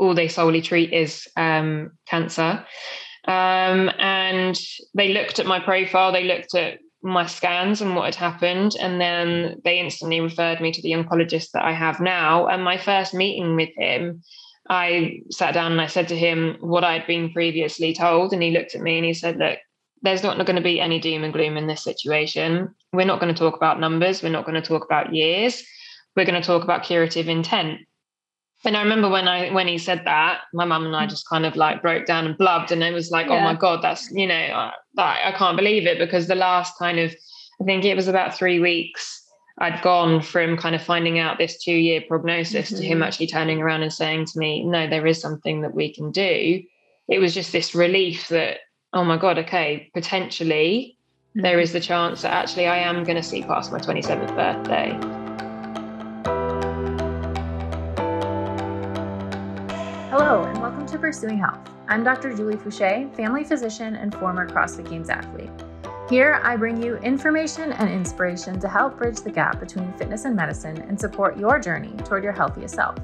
all they solely treat is um, cancer. Um, and they looked at my profile, they looked at my scans and what had happened. And then they instantly referred me to the oncologist that I have now. And my first meeting with him, I sat down and I said to him what I'd been previously told. And he looked at me and he said, Look, there's not going to be any doom and gloom in this situation. We're not going to talk about numbers. We're not going to talk about years. We're going to talk about curative intent. And I remember when I when he said that, my mum and I just kind of like broke down and blubbed, and it was like, yeah. oh my god, that's you know, I, I can't believe it because the last kind of, I think it was about three weeks. I'd gone from kind of finding out this two year prognosis mm-hmm. to him mm-hmm. actually turning around and saying to me, no, there is something that we can do. It was just this relief that, oh my God, okay, potentially mm-hmm. there is the chance that actually I am going to see past my 27th birthday. Hello, and welcome to Pursuing Health. I'm Dr. Julie Foucher, family physician and former CrossFit Games athlete. Here, I bring you information and inspiration to help bridge the gap between fitness and medicine and support your journey toward your healthiest self.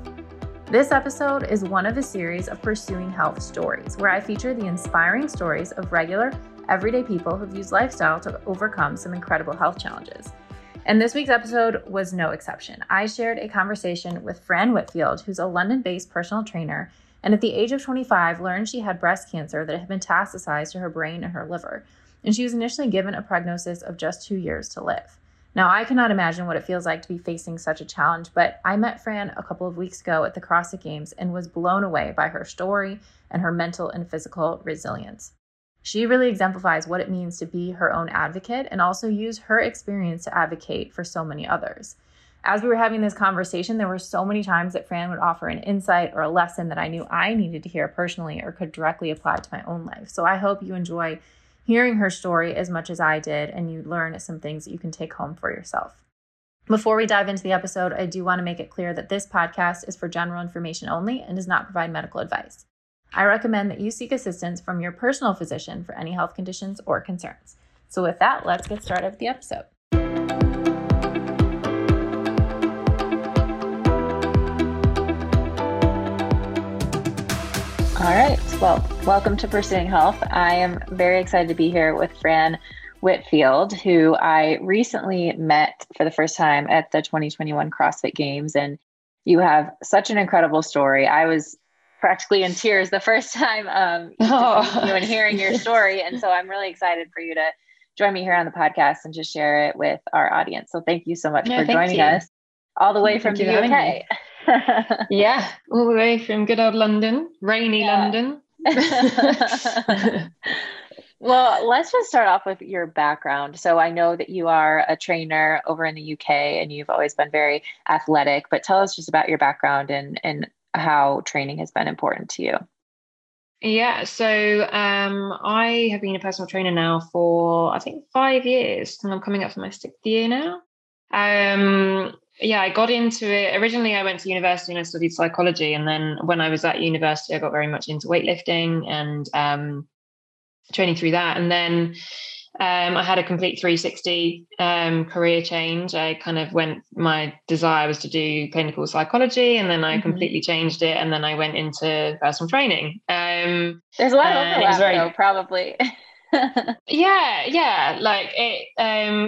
This episode is one of a series of Pursuing Health stories, where I feature the inspiring stories of regular, everyday people who've used lifestyle to overcome some incredible health challenges. And this week's episode was no exception. I shared a conversation with Fran Whitfield, who's a London based personal trainer, and at the age of 25, learned she had breast cancer that had metastasized to her brain and her liver. And she was initially given a prognosis of just two years to live. Now, I cannot imagine what it feels like to be facing such a challenge, but I met Fran a couple of weeks ago at the CrossFit Games and was blown away by her story and her mental and physical resilience. She really exemplifies what it means to be her own advocate and also use her experience to advocate for so many others. As we were having this conversation, there were so many times that Fran would offer an insight or a lesson that I knew I needed to hear personally or could directly apply to my own life. So I hope you enjoy hearing her story as much as I did and you learn some things that you can take home for yourself. Before we dive into the episode, I do want to make it clear that this podcast is for general information only and does not provide medical advice. I recommend that you seek assistance from your personal physician for any health conditions or concerns. So, with that, let's get started with the episode. All right. Well, welcome to Pursuing Health. I am very excited to be here with Fran Whitfield, who I recently met for the first time at the 2021 CrossFit Games. And you have such an incredible story. I was practically in tears the first time um, oh. you and hearing your story. And so I'm really excited for you to join me here on the podcast and just share it with our audience. So thank you so much for joining you. us all the way from thank the UK. yeah, all the way from good old London, rainy yeah. London. well, let's just start off with your background. So I know that you are a trainer over in the UK and you've always been very athletic, but tell us just about your background and and how training has been important to you. Yeah, so um, I have been a personal trainer now for I think five years, and I'm coming up for my sixth year now. Um, yeah, I got into it originally. I went to university and I studied psychology, and then when I was at university, I got very much into weightlifting and um, training through that, and then um, I had a complete 360 um, career change. I kind of went, my desire was to do clinical psychology, and then I mm-hmm. completely changed it. And then I went into personal training. Um, There's a lot of overlap, very, though, probably. yeah, yeah. Like it,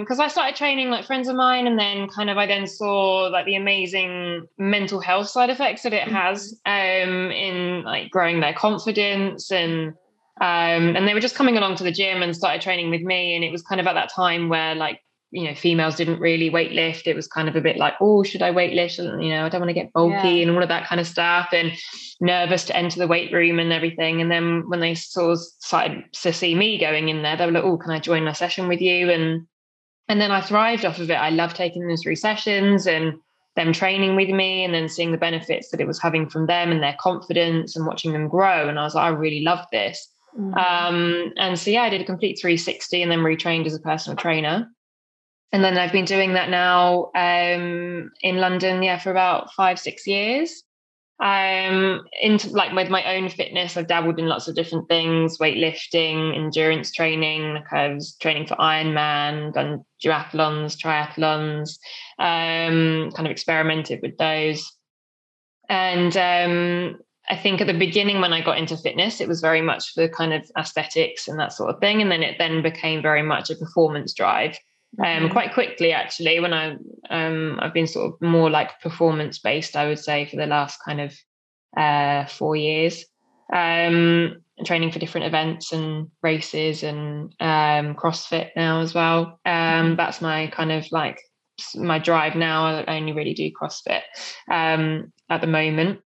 because um, I started training like friends of mine, and then kind of I then saw like the amazing mental health side effects that it mm-hmm. has um, in like growing their confidence and um, and they were just coming along to the gym and started training with me. And it was kind of at that time where like, you know, females didn't really weight lift. It was kind of a bit like, oh, should I weight lift? And, you know, I don't want to get bulky yeah. and all of that kind of stuff and nervous to enter the weight room and everything. And then when they saw started to see me going in there, they were like, oh, can I join a session with you? And and then I thrived off of it. I loved taking them through sessions and them training with me and then seeing the benefits that it was having from them and their confidence and watching them grow. And I was like, I really love this. Mm-hmm. Um, and so, yeah, I did a complete 360 and then retrained as a personal trainer. And then I've been doing that now um, in London, yeah, for about five, six years. Um, into like with my own fitness, I've dabbled in lots of different things: weightlifting, endurance training. Like I was training for Ironman, done duathlons, triathlons, um, kind of experimented with those. And um, I think at the beginning when I got into fitness, it was very much for kind of aesthetics and that sort of thing. And then it then became very much a performance drive. Um, mm-hmm. quite quickly actually, when I um I've been sort of more like performance based, I would say, for the last kind of uh four years. Um training for different events and races and um CrossFit now as well. Um mm-hmm. that's my kind of like my drive now. I only really do CrossFit um at the moment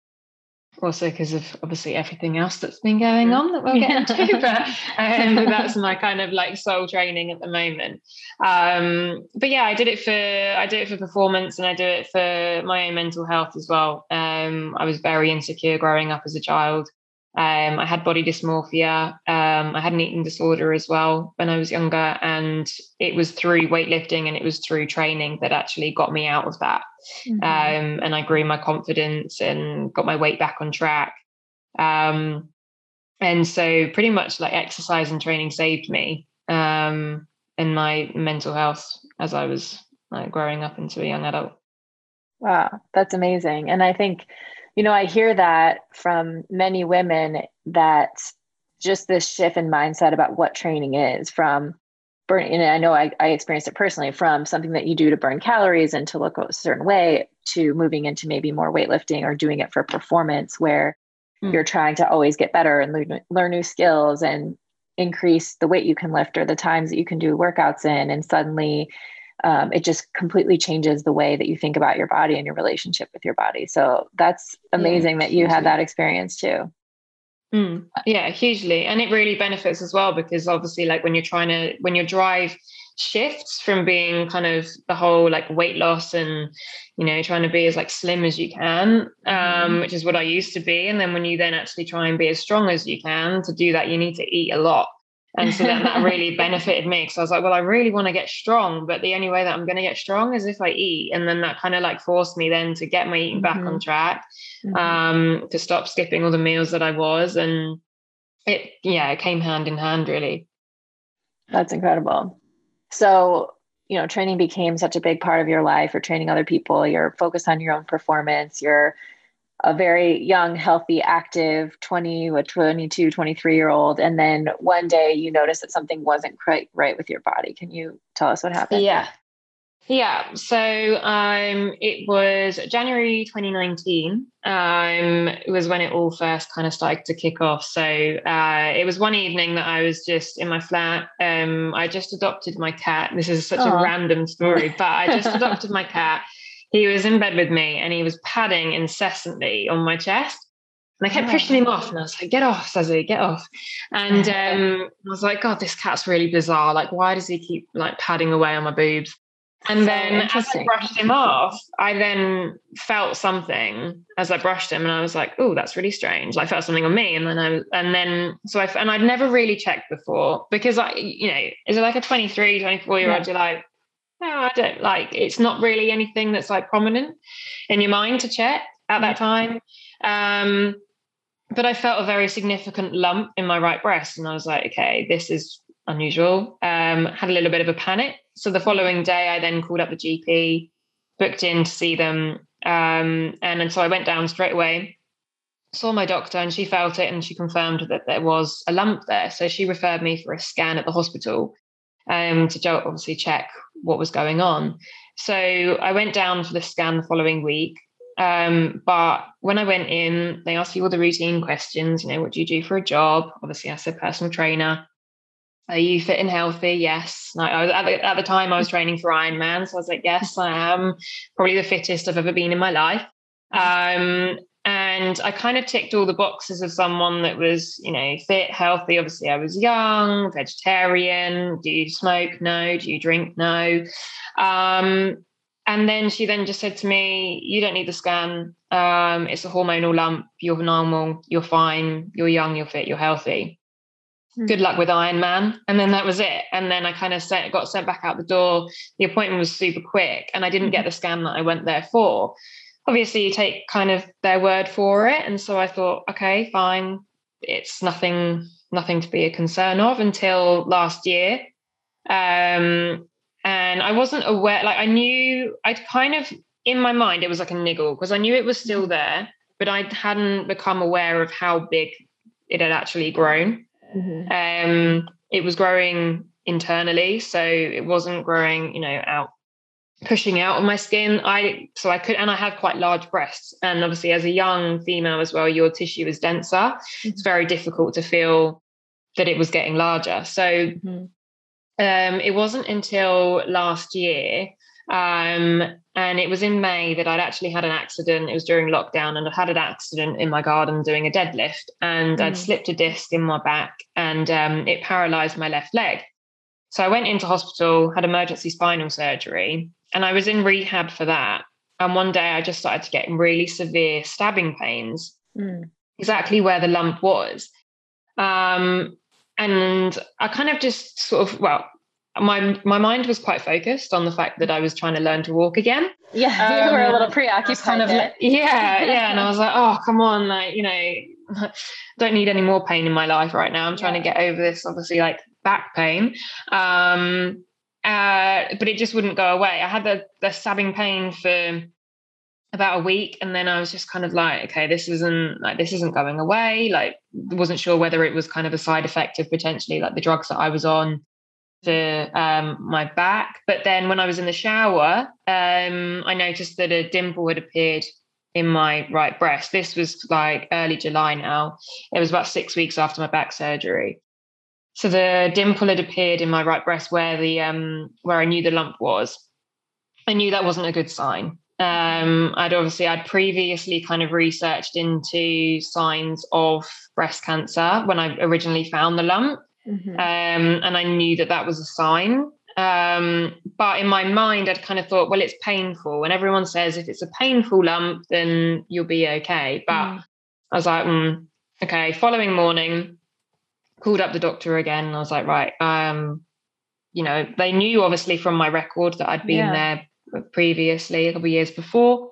also because of obviously everything else that's been going on that we'll get into but um, that's my kind of like sole training at the moment. Um, but yeah i did it for i do it for performance and i do it for my own mental health as well. Um, i was very insecure growing up as a child um, I had body dysmorphia. Um, I had an eating disorder as well when I was younger. And it was through weightlifting and it was through training that actually got me out of that. Mm-hmm. Um, and I grew my confidence and got my weight back on track. Um, and so, pretty much like exercise and training saved me um, and my mental health as I was like, growing up into a young adult. Wow, that's amazing. And I think you know, I hear that from many women that just this shift in mindset about what training is from burn and I know I, I experienced it personally from something that you do to burn calories and to look a certain way to moving into maybe more weightlifting or doing it for performance where mm. you're trying to always get better and learn, learn new skills and increase the weight you can lift or the times that you can do workouts in and suddenly um, it just completely changes the way that you think about your body and your relationship with your body. So that's amazing yeah, that you had that experience too. Mm, yeah, hugely. And it really benefits as well because obviously, like when you're trying to, when your drive shifts from being kind of the whole like weight loss and, you know, trying to be as like slim as you can, um, mm. which is what I used to be. And then when you then actually try and be as strong as you can, to do that, you need to eat a lot. And so then that really benefited me because I was like, well, I really want to get strong, but the only way that I'm going to get strong is if I eat. And then that kind of like forced me then to get my eating mm-hmm. back on mm-hmm. track, mm-hmm. um, to stop skipping all the meals that I was. And it, yeah, it came hand in hand really. That's incredible. So, you know, training became such a big part of your life. You're training other people, you're focused on your own performance, you're a very young, healthy, active 20, what, 22, 23 year old. And then one day you notice that something wasn't quite right with your body. Can you tell us what happened? Yeah. Yeah. So um, it was January 2019. Um, it was when it all first kind of started to kick off. So uh, it was one evening that I was just in my flat. Um, I just adopted my cat. This is such Aww. a random story, but I just adopted my cat he was in bed with me and he was padding incessantly on my chest. And I kept oh. pushing him off, and I was like, "Get off, Sazzy, get off!" And um, I was like, "God, this cat's really bizarre. Like, why does he keep like padding away on my boobs?" And so then as I brushed him off, I then felt something as I brushed him, and I was like, "Oh, that's really strange." I felt something on me, and then I, and then so I, and I'd never really checked before because I, you know, is it like a 23, 24 year old? You're like, no, I don't like it's not really anything that's like prominent in your mind to check at that time. Um, but I felt a very significant lump in my right breast, and I was like, okay, this is unusual. Um, had a little bit of a panic. So the following day, I then called up the GP, booked in to see them, um, and, and so I went down straight away. Saw my doctor, and she felt it, and she confirmed that there was a lump there. So she referred me for a scan at the hospital um, to obviously check what was going on. So I went down for the scan the following week. Um, but when I went in, they asked you all the routine questions. You know, what do you do for a job? Obviously, I said personal trainer. Are you fit and healthy? Yes. I was at the, at the time I was training for Ironman, so I was like, yes, I am probably the fittest I've ever been in my life. Um, and I kind of ticked all the boxes of someone that was, you know, fit, healthy. Obviously, I was young, vegetarian. Do you smoke? No. Do you drink? No. Um, and then she then just said to me, "You don't need the scan. Um, it's a hormonal lump. You're normal. You're fine. You're young. You're fit. You're healthy. Mm-hmm. Good luck with Ironman." And then that was it. And then I kind of got sent back out the door. The appointment was super quick, and I didn't get mm-hmm. the scan that I went there for obviously you take kind of their word for it and so i thought okay fine it's nothing nothing to be a concern of until last year um, and i wasn't aware like i knew i'd kind of in my mind it was like a niggle because i knew it was still there but I hadn't become aware of how big it had actually grown. Mm-hmm. Um, it was growing internally, so it wasn't growing, you know, out pushing out on my skin. I so I could and I had quite large breasts. And obviously as a young female as well, your tissue is denser. Mm-hmm. It's very difficult to feel that it was getting larger. So mm-hmm. um, it wasn't until last year um, and it was in May that I'd actually had an accident. It was during lockdown, and I'd had an accident in my garden doing a deadlift, and mm. I'd slipped a disc in my back, and um, it paralyzed my left leg. So I went into hospital, had emergency spinal surgery, and I was in rehab for that. And one day I just started to get really severe stabbing pains, mm. exactly where the lump was. Um, and I kind of just sort of, well, my my mind was quite focused on the fact that I was trying to learn to walk again. Yeah, um, you were a little preoccupied. Kind of, yeah, yeah, and I was like, oh, come on, like you know, don't need any more pain in my life right now. I'm trying yeah. to get over this, obviously, like back pain. Um, uh, but it just wouldn't go away. I had the the stabbing pain for about a week and then I was just kind of like okay this isn't like this isn't going away like wasn't sure whether it was kind of a side effect of potentially like the drugs that I was on for um, my back. But then when I was in the shower, um, I noticed that a dimple had appeared in my right breast. This was like early July now. It was about six weeks after my back surgery. So the dimple had appeared in my right breast where the um, where I knew the lump was. I knew that wasn't a good sign. Um, I'd obviously I'd previously kind of researched into signs of breast cancer when I originally found the lump. Mm-hmm. Um, and I knew that that was a sign. Um, but in my mind, I'd kind of thought, well, it's painful. And everyone says if it's a painful lump, then you'll be okay. But mm. I was like, mm, okay. Following morning, called up the doctor again. And I was like, right, um, you know, they knew obviously from my record that I'd been yeah. there previously, a couple of years before.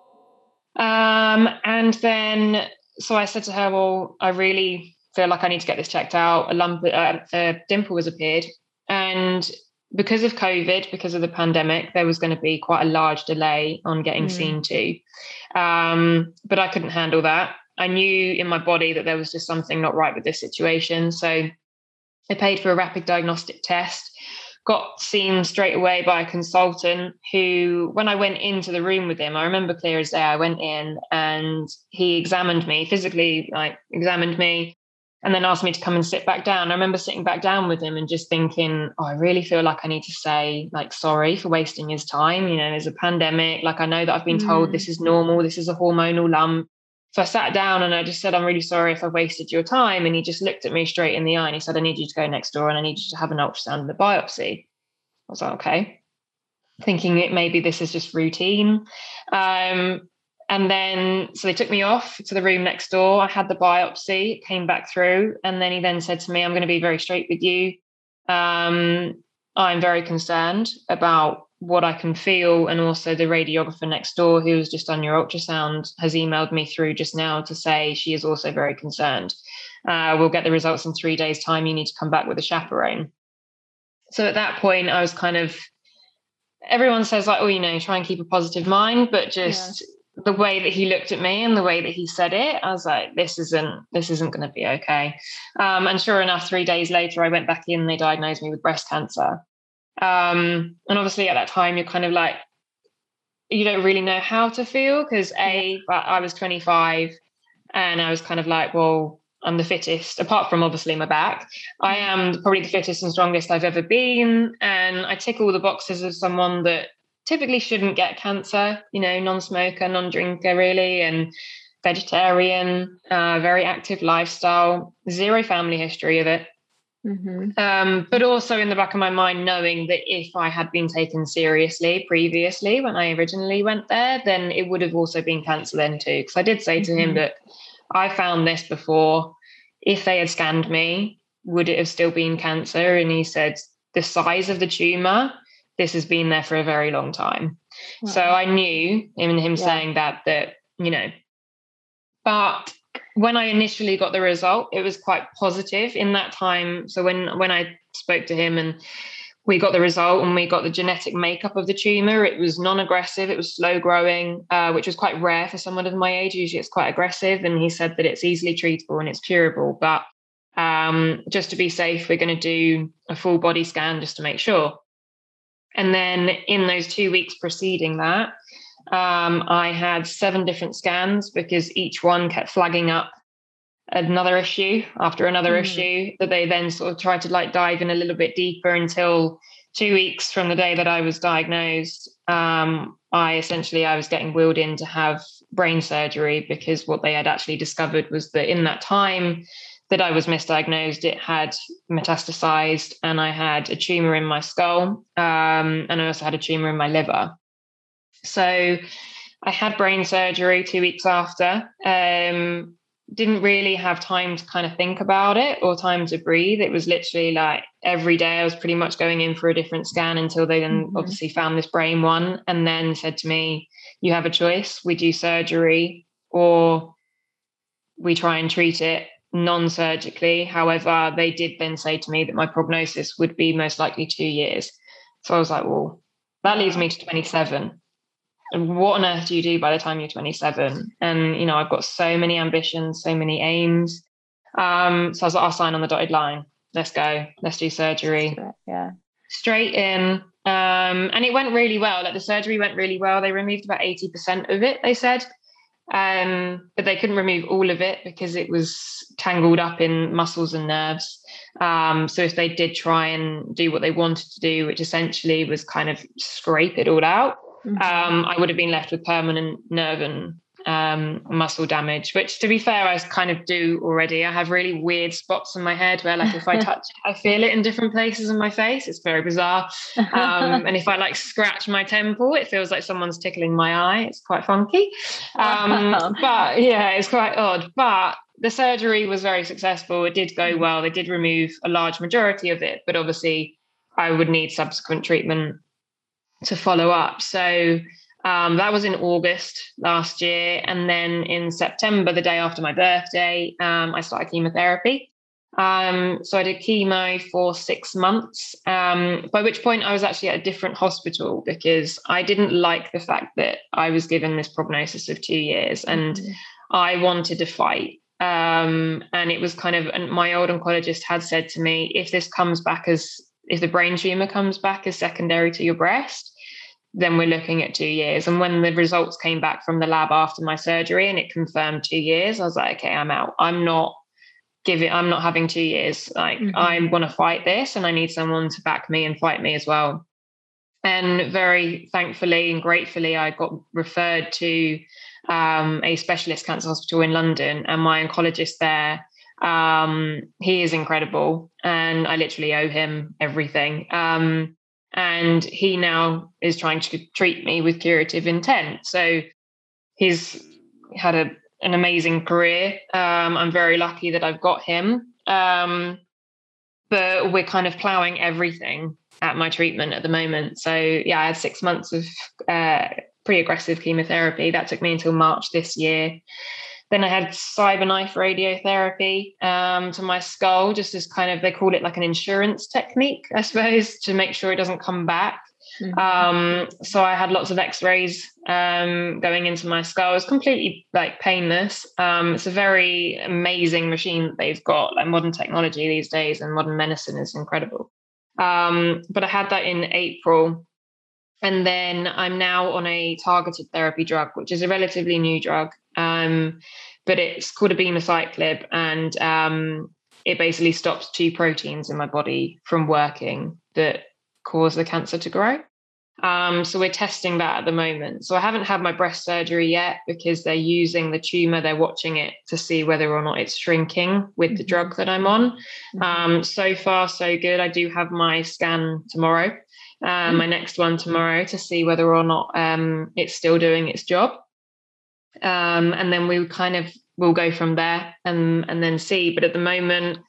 Um, and then, so I said to her, well, I really feel like I need to get this checked out. A lump, uh, a dimple has appeared, and because of COVID, because of the pandemic, there was going to be quite a large delay on getting mm. seen to. Um, but I couldn't handle that. I knew in my body that there was just something not right with this situation. So I paid for a rapid diagnostic test, got seen straight away by a consultant who, when I went into the room with him, I remember clear as day, I went in and he examined me, physically like examined me, and then asked me to come and sit back down. I remember sitting back down with him and just thinking, oh, I really feel like I need to say, like, sorry for wasting his time. You know, there's a pandemic. Like, I know that I've been mm. told this is normal, this is a hormonal lump. So I sat down and I just said, I'm really sorry if I wasted your time. And he just looked at me straight in the eye and he said, I need you to go next door and I need you to have an ultrasound and a biopsy. I was like, okay. Thinking it maybe this is just routine. Um, and then, so they took me off to the room next door. I had the biopsy, came back through. And then he then said to me, I'm going to be very straight with you. Um, I'm very concerned about what I can feel. And also, the radiographer next door, who's just done your ultrasound, has emailed me through just now to say she is also very concerned. Uh, we'll get the results in three days' time. You need to come back with a chaperone. So at that point, I was kind of everyone says like oh you know try and keep a positive mind but just yeah the way that he looked at me and the way that he said it, I was like, this isn't this isn't going to be okay. Um, and sure enough, three days later, I went back in. They diagnosed me with breast cancer. Um, and obviously, at that time, you're kind of like, you don't really know how to feel because a, I was 25, and I was kind of like, well, I'm the fittest, apart from obviously my back. I am probably the fittest and strongest I've ever been, and I tick all the boxes of someone that typically shouldn't get cancer, you know, non smoker, non drinker, really, and vegetarian, uh, very active lifestyle, zero family history of it. Mm-hmm. Um, but also in the back of my mind, knowing that if I had been taken seriously previously when I originally went there, then it would have also been cancer then too. Because I did say to mm-hmm. him that I found this before. If they had scanned me, would it have still been cancer? And he said the size of the tumor this has been there for a very long time. Wow. So I knew in him yeah. saying that that you know, but when I initially got the result, it was quite positive in that time. So when when I spoke to him and we got the result and we got the genetic makeup of the tumor. It was non-aggressive. It was slow growing, uh, which was quite rare for someone of my age. Usually, it's quite aggressive. And he said that it's easily treatable and it's curable. But um, just to be safe, we're going to do a full body scan just to make sure. And then in those two weeks preceding that, um, I had seven different scans because each one kept flagging up another issue after another mm. issue that they then sort of tried to like dive in a little bit deeper until two weeks from the day that I was diagnosed, um, I essentially I was getting wheeled in to have brain surgery because what they had actually discovered was that in that time that I was misdiagnosed, it had metastasized and I had a tumor in my skull um, and I also had a tumor in my liver. So I had brain surgery two weeks after. Um, didn't really have time to kind of think about it or time to breathe. It was literally like every day I was pretty much going in for a different scan until they then mm-hmm. obviously found this brain one and then said to me, You have a choice. We do surgery or we try and treat it non surgically. However, they did then say to me that my prognosis would be most likely two years. So I was like, Well, that leaves me to 27 what on earth do you do by the time you're 27? And you know, I've got so many ambitions, so many aims. Um, so I was like, I'll sign on the dotted line. Let's go. Let's do surgery. Yeah. Straight in. Um, and it went really well. Like the surgery went really well. They removed about 80% of it, they said. Um, but they couldn't remove all of it because it was tangled up in muscles and nerves. Um, so if they did try and do what they wanted to do, which essentially was kind of scrape it all out, mm-hmm. um, I would have been left with permanent nerve and um, muscle damage, which to be fair, I kind of do already. I have really weird spots on my head where, like, if I touch it, I feel it in different places in my face. It's very bizarre. Um, and if I like scratch my temple, it feels like someone's tickling my eye. It's quite funky. Um, but yeah, it's quite odd. But the surgery was very successful. It did go mm. well. They did remove a large majority of it, but obviously, I would need subsequent treatment to follow up. So um, that was in August last year. And then in September, the day after my birthday, um, I started chemotherapy. Um, so I did chemo for six months, um, by which point I was actually at a different hospital because I didn't like the fact that I was given this prognosis of two years and mm-hmm. I wanted to fight. Um, and it was kind of, and my old oncologist had said to me, if this comes back as if the brain tumor comes back as secondary to your breast, then we're looking at two years. And when the results came back from the lab after my surgery and it confirmed two years, I was like, okay, I'm out. I'm not giving, I'm not having two years. Like, mm-hmm. I want to fight this and I need someone to back me and fight me as well. And very thankfully and gratefully, I got referred to um, a specialist cancer hospital in London, and my oncologist there um, he is incredible, and I literally owe him everything. Um, and he now is trying to treat me with curative intent. So he's had a, an amazing career. Um, I'm very lucky that I've got him. Um, but we're kind of plowing everything at my treatment at the moment. So yeah, I had six months of uh, pretty aggressive chemotherapy. That took me until March this year. Then I had CyberKnife radiotherapy um, to my skull, just as kind of, they call it like an insurance technique, I suppose, to make sure it doesn't come back. Mm-hmm. Um, so I had lots of X-rays um, going into my skull. It was completely like painless. Um, it's a very amazing machine that they've got. Like modern technology these days and modern medicine is incredible. Um, but I had that in April, and then I'm now on a targeted therapy drug, which is a relatively new drug. Um, but it's called abemaciclib, and um, it basically stops two proteins in my body from working that cause the cancer to grow. Um, so we're testing that at the moment. So I haven't had my breast surgery yet because they're using the tumor, they're watching it to see whether or not it's shrinking with the drug mm-hmm. that I'm on. Mm-hmm. Um, so far, so good. I do have my scan tomorrow, uh, my next one tomorrow to see whether or not um, it's still doing its job um, and then we kind of will go from there and and then see. But at the moment,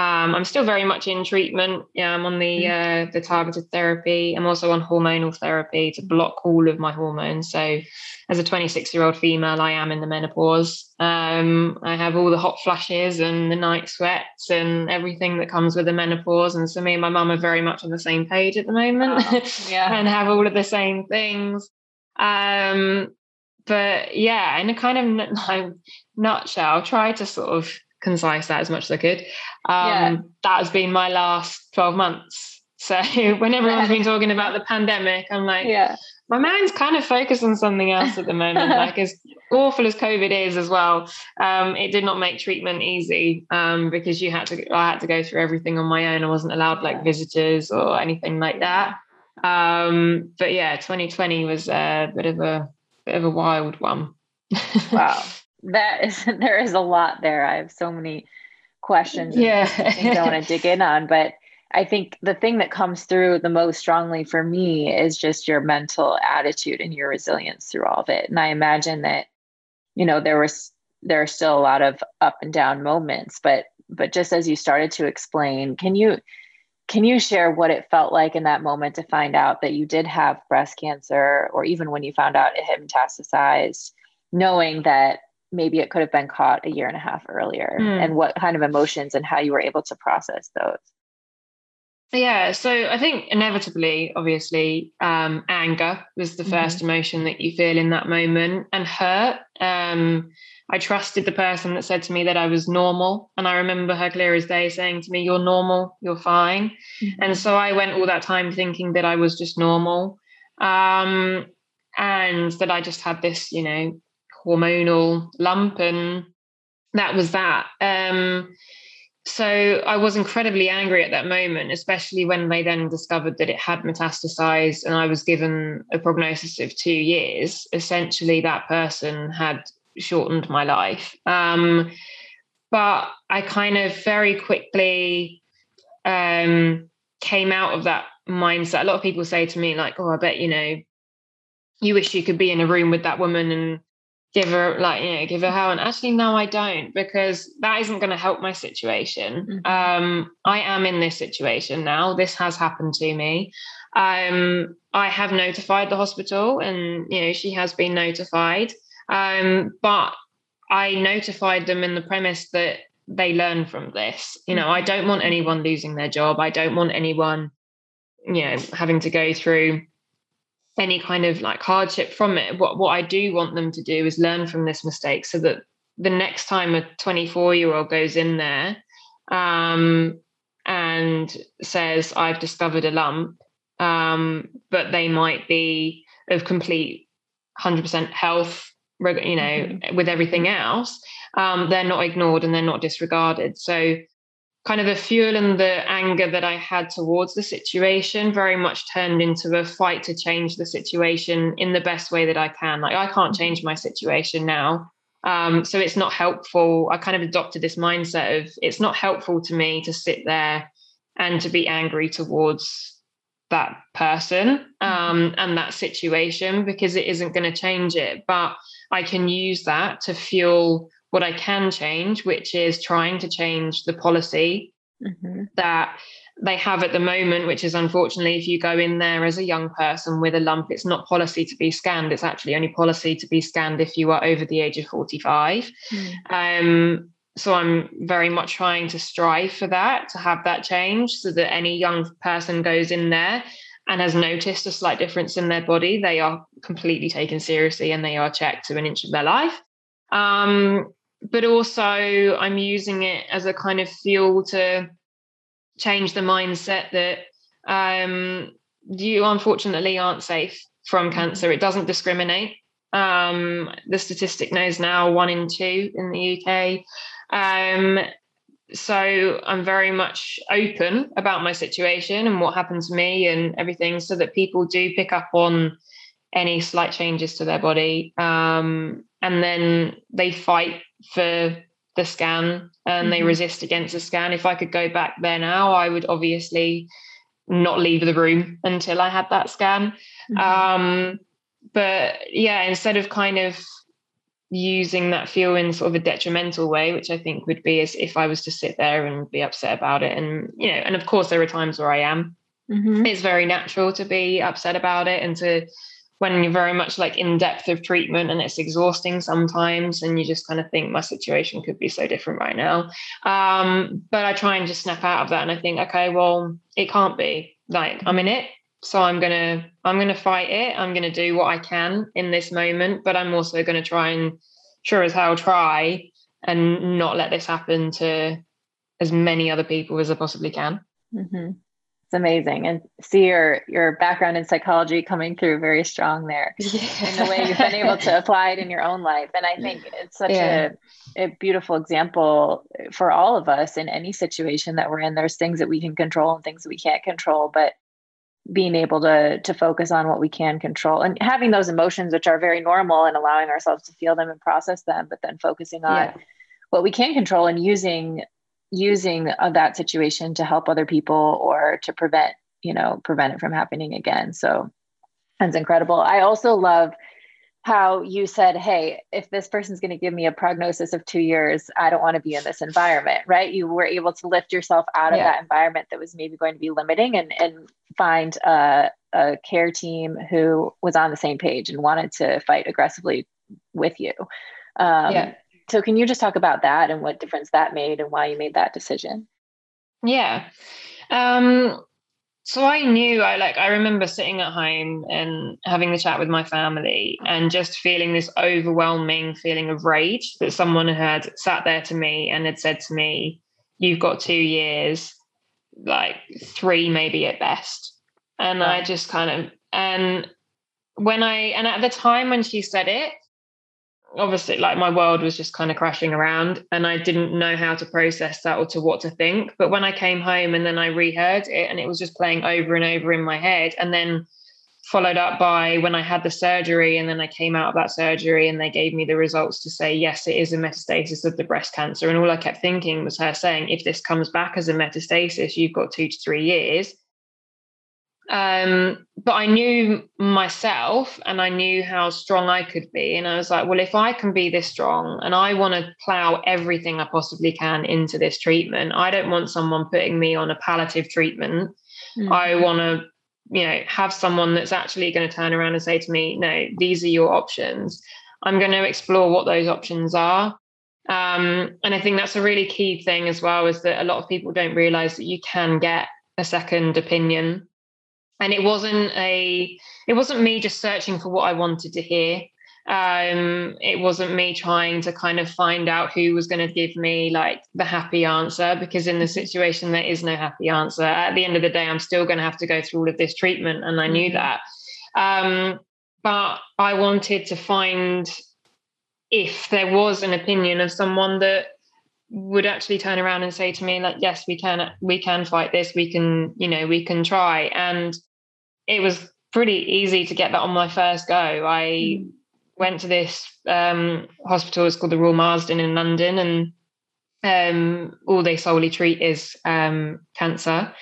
Um, I'm still very much in treatment. Yeah, I'm on the mm. uh, the targeted therapy. I'm also on hormonal therapy to block all of my hormones. So, as a 26 year old female, I am in the menopause. Um, I have all the hot flashes and the night sweats and everything that comes with the menopause. And so, me and my mum are very much on the same page at the moment. Oh, yeah, and have all of the same things. Um, but yeah, in a kind of nutshell, try to sort of concise that as much as I could. Um, yeah. That has been my last 12 months. So when everyone's been talking about the pandemic, I'm like, yeah. my mind's kind of focused on something else at the moment. like as awful as COVID is as well, um, it did not make treatment easy um, because you had to, I had to go through everything on my own. I wasn't allowed like visitors or anything like that. Um, but yeah, 2020 was a bit of a bit of a wild one. wow that is there is a lot there. I have so many questions yeah. things I want to dig in on, but I think the thing that comes through the most strongly for me is just your mental attitude and your resilience through all of it. And I imagine that, you know, there was there are still a lot of up and down moments, but but just as you started to explain, can you can you share what it felt like in that moment to find out that you did have breast cancer, or even when you found out it had metastasized, knowing that maybe it could have been caught a year and a half earlier mm. and what kind of emotions and how you were able to process those yeah so i think inevitably obviously um, anger was the 1st mm-hmm. emotion that you feel in that moment and hurt um, i trusted the person that said to me that i was normal and i remember her clear as day saying to me you're normal you're fine mm-hmm. and so i went all that time thinking that i was just normal um, and that i just had this you know hormonal lump, and that was that. Um, so I was incredibly angry at that moment, especially when they then discovered that it had metastasized and I was given a prognosis of two years. Essentially, that person had shortened my life. Um, but I kind of very quickly um, came out of that mindset. A lot of people say to me, like, oh, I bet, you know, you wish you could be in a room with that woman and give her like you know give her hell. And actually no i don't because that isn't going to help my situation. Mm-hmm. um i am in this situation now. This has happened to me. Um i have notified the hospital and you know she has been notified. Um but i notified them in the premise that they learn from this. You know i don't want mm-hmm. anyone losing their job. I don't want anyone you know having to go through any kind of like hardship from it. What what I do want them to do is learn from this mistake so that the next time a 24 year old goes in there um, and says, I've discovered a lump, um, but they might be of complete 100% health, you know, mm-hmm. with everything else, um, they're not ignored and they're not disregarded. So kind of the fuel and the anger that I had towards the situation very much turned into a fight to change the situation in the best way that I can. Like, I can't mm-hmm. change my situation now. Um, so it's not helpful. I kind of adopted this mindset of it's not helpful to me to sit there and to be angry towards that person mm-hmm. um, and that situation because it isn't going to change it. But I can use that to fuel what I can change, which is trying to change the policy mm-hmm. that they have at the moment, which is unfortunately, if you go in there as a young person with a lump, it's not policy to be scanned. It's actually only policy to be scanned if you are over the age of 45. Mm. Um, so I'm very much trying to strive for that, to have that change so that any young person goes in there and has noticed a slight difference in their body, they are completely taken seriously and they are checked to an inch of their life. Um, but also I'm using it as a kind of fuel to change the mindset that um, you unfortunately aren't safe from mm-hmm. cancer. It doesn't discriminate. Um, the statistic knows now one in two in the UK. Um, so I'm very much open about my situation and what happened to me and everything, so that people do pick up on any slight changes to their body, um, and then they fight for the scan and mm-hmm. they resist against the scan. If I could go back there now, I would obviously not leave the room until I had that scan. Mm-hmm. Um, but yeah, instead of kind of using that fuel in sort of a detrimental way, which I think would be as if I was to sit there and be upset about it. And, you know, and of course, there are times where I am. Mm-hmm. It's very natural to be upset about it and to, when you're very much like in depth of treatment and it's exhausting sometimes, and you just kind of think my situation could be so different right now. Um, but I try and just snap out of that and I think, okay, well, it can't be. Like, I'm in it so i'm gonna i'm gonna fight it i'm gonna do what i can in this moment but i'm also gonna try and sure as hell try and not let this happen to as many other people as i possibly can mm-hmm. It's amazing and see your your background in psychology coming through very strong there yeah. in the way you've been able to apply it in your own life and i think it's such yeah. a, a beautiful example for all of us in any situation that we're in there's things that we can control and things that we can't control but being able to to focus on what we can control and having those emotions which are very normal and allowing ourselves to feel them and process them but then focusing on yeah. what we can control and using using of that situation to help other people or to prevent you know prevent it from happening again so that's incredible i also love how you said, Hey, if this person's going to give me a prognosis of two years, I don't want to be in this environment, right? You were able to lift yourself out of yeah. that environment that was maybe going to be limiting and, and find a, a care team who was on the same page and wanted to fight aggressively with you. Um, yeah. So, can you just talk about that and what difference that made and why you made that decision? Yeah. Um, so I knew I like I remember sitting at home and having the chat with my family and just feeling this overwhelming feeling of rage that someone had sat there to me and had said to me, You've got two years, like three maybe at best. And I just kind of and when I and at the time when she said it, obviously like my world was just kind of crashing around and I didn't know how to process that or to what to think. But when I came home and then I reheard it and it was just playing over and over in my head and then followed up by when I had the surgery and then I came out of that surgery and they gave me the results to say yes it is a metastasis of the breast cancer and all I kept thinking was her saying if this comes back as a metastasis you've got 2 to 3 years um, but I knew myself and I knew how strong I could be. And I was like, well, if I can be this strong and I want to plow everything I possibly can into this treatment, I don't want someone putting me on a palliative treatment. Mm-hmm. I want to, you know, have someone that's actually going to turn around and say to me, no, these are your options. I'm going to explore what those options are. Um, and I think that's a really key thing as well, is that a lot of people don't realize that you can get a second opinion and it wasn't a it wasn't me just searching for what i wanted to hear. Um it wasn't me trying to kind of find out who was going to give me like the happy answer because in the mm-hmm. situation there is no happy answer. At the end of the day i'm still going to have to go through all of this treatment and i knew mm-hmm. that. Um but i wanted to find if there was an opinion of someone that would actually turn around and say to me like yes we can we can fight this. We can you know we can try. And it was pretty easy to get that on my first go. I mm. went to this um, hospital, it's called the Royal Marsden in London, and um, all they solely treat is um, cancer.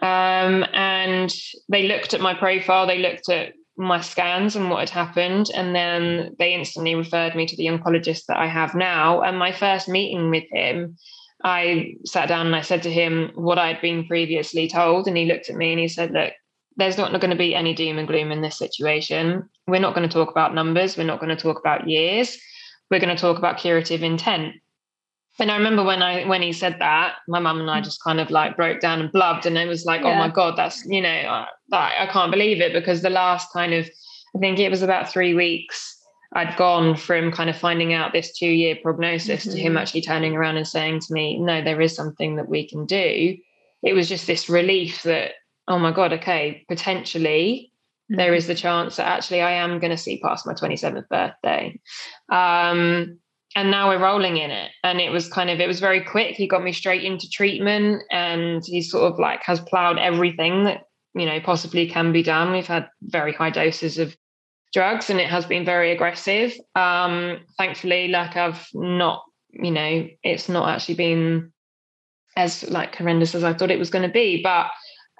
Um, and they looked at my profile, they looked at my scans and what had happened, and then they instantly referred me to the oncologist that I have now. And my first meeting with him, I sat down and I said to him what I'd been previously told, and he looked at me and he said, "Look, there's not going to be any doom and gloom in this situation. We're not going to talk about numbers. We're not going to talk about years. We're going to talk about curative intent. And I remember when I when he said that, my mum and I just kind of like broke down and blubbed, and it was like, yeah. oh my god, that's you know, I, I can't believe it because the last kind of, I think it was about three weeks. I'd gone from kind of finding out this two year prognosis mm-hmm. to him mm-hmm. actually turning around and saying to me, no, there is something that we can do. It was just this relief that oh my god okay potentially mm-hmm. there is the chance that actually i am going to see past my 27th birthday. Um, and now we're rolling in it. And it was kind of it was very quick. He got me straight into treatment and he sort of like has plowed everything that you know possibly can be done. We've had very high doses of drugs and it has been very aggressive. Um thankfully like i've not you know it's not actually been as like horrendous as i thought it was going to be. But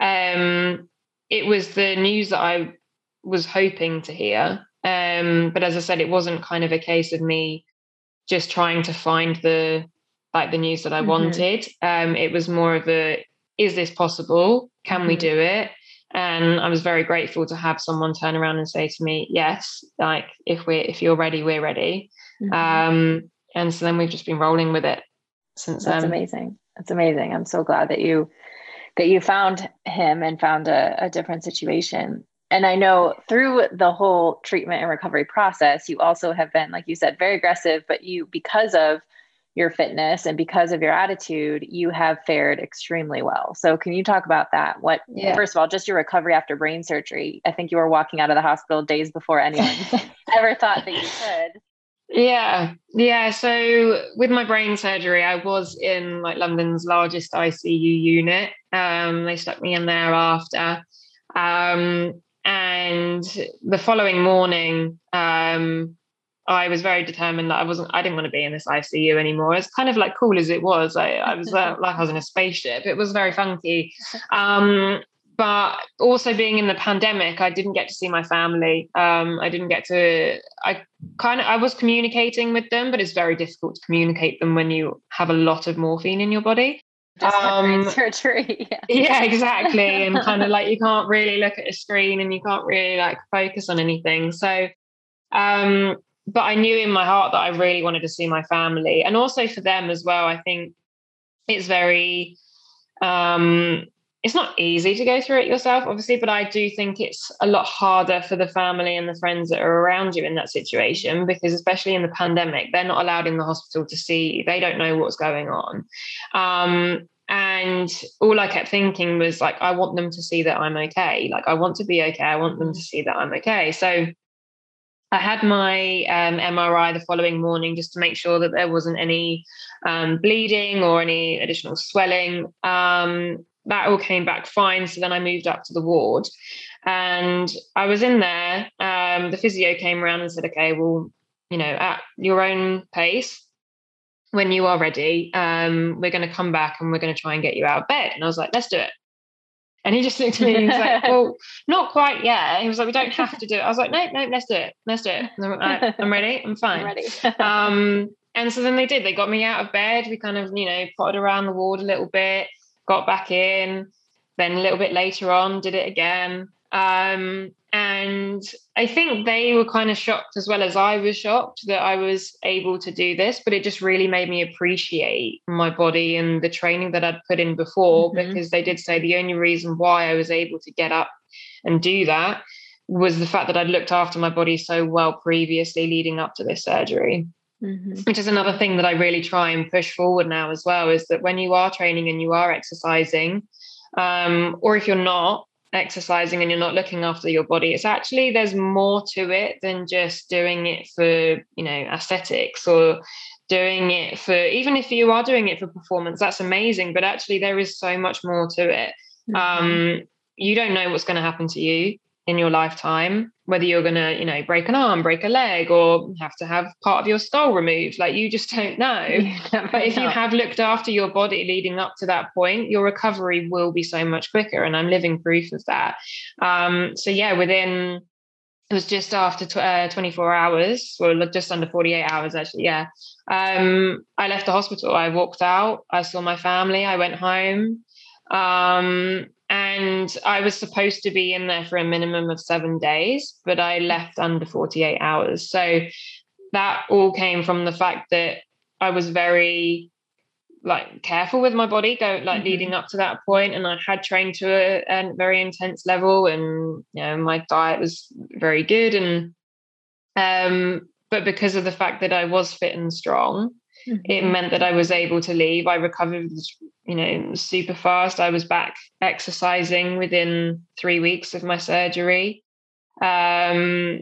um, it was the news that I was hoping to hear. Um, but as I said, it wasn't kind of a case of me just trying to find the like the news that I mm-hmm. wanted. Um, it was more of a is this possible? Can mm-hmm. we do it? And I was very grateful to have someone turn around and say to me, Yes, like if we're if you're ready, we're ready. Mm-hmm. Um, and so then we've just been rolling with it since then. That's then. amazing. That's amazing. I'm so glad that you that you found him and found a, a different situation. And I know through the whole treatment and recovery process, you also have been, like you said, very aggressive, but you, because of your fitness and because of your attitude, you have fared extremely well. So, can you talk about that? What, yeah. first of all, just your recovery after brain surgery? I think you were walking out of the hospital days before anyone ever thought that you could. Yeah, yeah. So with my brain surgery, I was in like London's largest ICU unit. Um, they stuck me in there after, um, and the following morning, um, I was very determined that I wasn't. I didn't want to be in this ICU anymore. It's kind of like cool as it was. I, I was uh, like I was in a spaceship. It was very funky. Um, but also being in the pandemic i didn't get to see my family. Um, i didn't get to i kind of i was communicating with them but it's very difficult to communicate them when you have a lot of morphine in your body. Um, surgery yeah. yeah exactly and kind of like you can't really look at a screen and you can't really like focus on anything. So um but i knew in my heart that i really wanted to see my family. And also for them as well i think it's very um it's not easy to go through it yourself, obviously, but I do think it's a lot harder for the family and the friends that are around you in that situation because, especially in the pandemic, they're not allowed in the hospital to see you. They don't know what's going on. Um, and all I kept thinking was like, I want them to see that I'm okay. Like, I want to be okay. I want them to see that I'm okay. So, I had my um, MRI the following morning just to make sure that there wasn't any um, bleeding or any additional swelling. Um, that all came back fine. So then I moved up to the ward and I was in there. Um, the physio came around and said, okay, well, you know, at your own pace, when you are ready, um, we're going to come back and we're going to try and get you out of bed. And I was like, let's do it. And he just looked at me and was like, well, not quite yet. He was like, we don't have to do it. I was like, no, no, let's do it. Let's do it. I'm, I'm ready. I'm fine. I'm ready. um, and so then they did. They got me out of bed. We kind of, you know, potted around the ward a little bit got back in. Then a little bit later on, did it again. Um, and I think they were kind of shocked as well as I was shocked that I was able to do this, but it just really made me appreciate my body and the training that I'd put in before mm-hmm. because they did say the only reason why I was able to get up and do that was the fact that I'd looked after my body so well previously leading up to this surgery. Mm-hmm. Which is another thing that I really try and push forward now as well is that when you are training and you are exercising, um, or if you're not exercising and you're not looking after your body, it's actually there's more to it than just doing it for you know aesthetics or doing it for even if you are doing it for performance, that's amazing. But actually, there is so much more to it. Mm-hmm. Um, you don't know what's going to happen to you in your lifetime whether you're going to you know break an arm break a leg or have to have part of your skull removed like you just don't know. Yeah, but if you have looked after your body leading up to that point your recovery will be so much quicker and i'm living proof of that. Um, so yeah within it was just after tw- uh, 24 hours or just under 48 hours actually yeah. Um, i left the hospital. I walked out. I saw my family. I went home. Um, and I was supposed to be in there for a minimum of seven days, but I left under 48 hours. So that all came from the fact that I was very like careful with my body go like mm-hmm. leading up to that point. and i had trained to a, a, very intense level and you know my diet was very good and um but because of the fact that i was fit and strong mm-hmm. it meant that I was able to leave. I recovered, you know, super fast. I was back exercising within three weeks of my surgery. Um,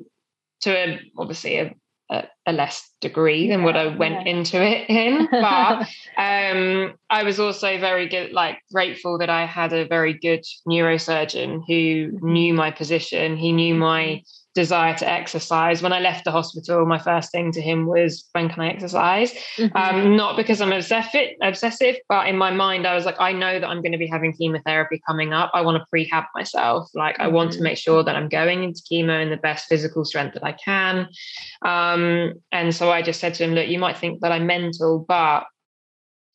to a, obviously a, a, a, less degree than yeah, what I went yeah. into it in, but um, I was also very good, like grateful that I had a very good neurosurgeon who mm-hmm. knew my position. He knew my desire to exercise. When I left the hospital, my first thing to him was, "When can I exercise?" Mm-hmm. Um, not because I'm obsessive, obsessive, but in my mind, I was like, I know that I'm going to be having chemotherapy coming up. I want to prehab myself. Like, I want to mm-hmm. make sure that I'm going into chemo in the best physical strength that I can. Um, and so I just said to him, "Look, you might think that I'm mental, but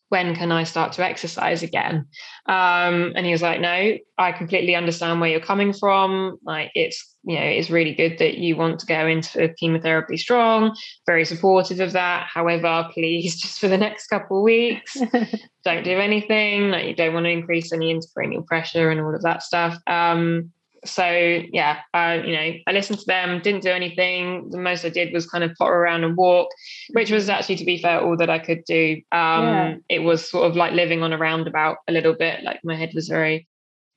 when can I start to exercise again? Um, and he was like, no, I completely understand where you're coming from. Like it's, you know, it's really good that you want to go into chemotherapy strong, very supportive of that. However, please just for the next couple of weeks, don't do anything. Like you don't want to increase any intracranial pressure and all of that stuff. Um, so yeah, uh, you know, I listened to them, didn't do anything. The most I did was kind of potter around and walk, which was actually, to be fair, all that I could do. Um, yeah. It was sort of like living on a roundabout a little bit. Like my head was very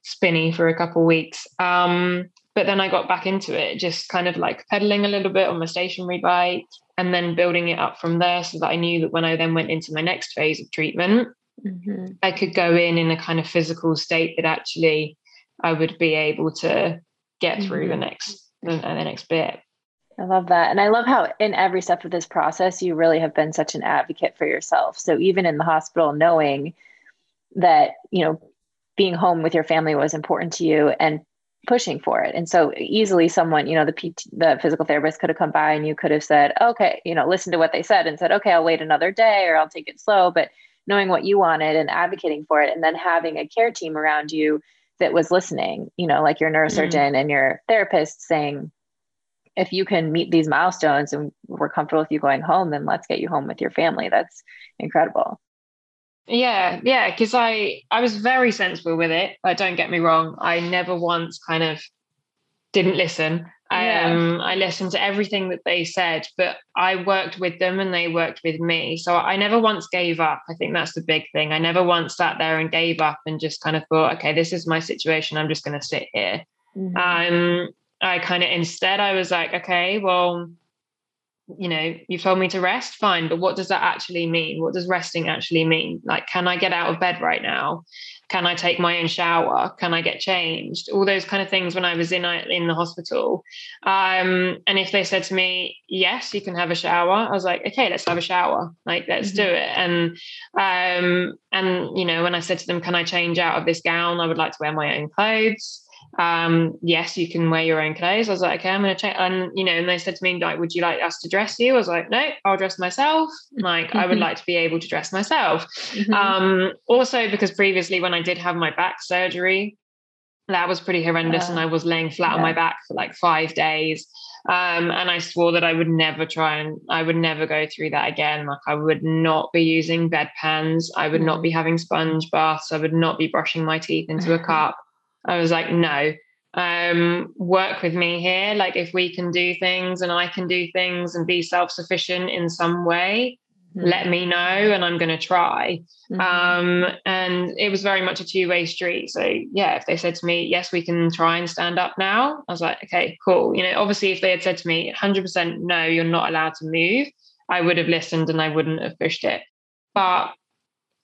spinny for a couple weeks. Um, but then I got back into it, just kind of like pedaling a little bit on my stationary bike, and then building it up from there, so that I knew that when I then went into my next phase of treatment, mm-hmm. I could go in in a kind of physical state that actually I would be able to get through the mm-hmm. next the, the next bit. I love that. And I love how in every step of this process, you really have been such an advocate for yourself. So even in the hospital, knowing that, you know, being home with your family was important to you and pushing for it. And so easily someone, you know, the PT, the physical therapist could have come by and you could have said, okay, you know, listen to what they said and said, okay, I'll wait another day or I'll take it slow. But knowing what you wanted and advocating for it and then having a care team around you that was listening, you know, like your neurosurgeon mm-hmm. and your therapist saying, if you can meet these milestones and we're comfortable with you going home, then let's get you home with your family. That's incredible. Yeah, yeah, because I I was very sensible with it. Like, don't get me wrong, I never once kind of didn't listen. Yeah. Um, I listened to everything that they said, but I worked with them and they worked with me. So I never once gave up. I think that's the big thing. I never once sat there and gave up and just kind of thought, okay, this is my situation. I'm just going to sit here. Mm-hmm. Um, I kind of instead, I was like, okay, well, you know, you told me to rest, fine, but what does that actually mean? What does resting actually mean? Like, can I get out of bed right now? Can I take my own shower? Can I get changed? All those kind of things when I was in uh, in the hospital. Um, and if they said to me, "Yes, you can have a shower," I was like, "Okay, let's have a shower. Like, let's mm-hmm. do it." And um, and you know, when I said to them, "Can I change out of this gown? I would like to wear my own clothes." Um, yes, you can wear your own clothes. I was like, okay, I'm going to check. And, you know, and they said to me, like, would you like us to dress you? I was like, no, I'll dress myself. Like, mm-hmm. I would mm-hmm. like to be able to dress myself. Mm-hmm. Um, also, because previously when I did have my back surgery, that was pretty horrendous. Uh, and I was laying flat yeah. on my back for like five days. Um, and I swore that I would never try and I would never go through that again. Like I would not be using bedpans. I would mm. not be having sponge baths. I would not be brushing my teeth into a cup. I was like, no, um, work with me here. Like, if we can do things and I can do things and be self sufficient in some way, mm-hmm. let me know and I'm going to try. Mm-hmm. Um, and it was very much a two way street. So, yeah, if they said to me, yes, we can try and stand up now, I was like, okay, cool. You know, obviously, if they had said to me, 100% no, you're not allowed to move, I would have listened and I wouldn't have pushed it. But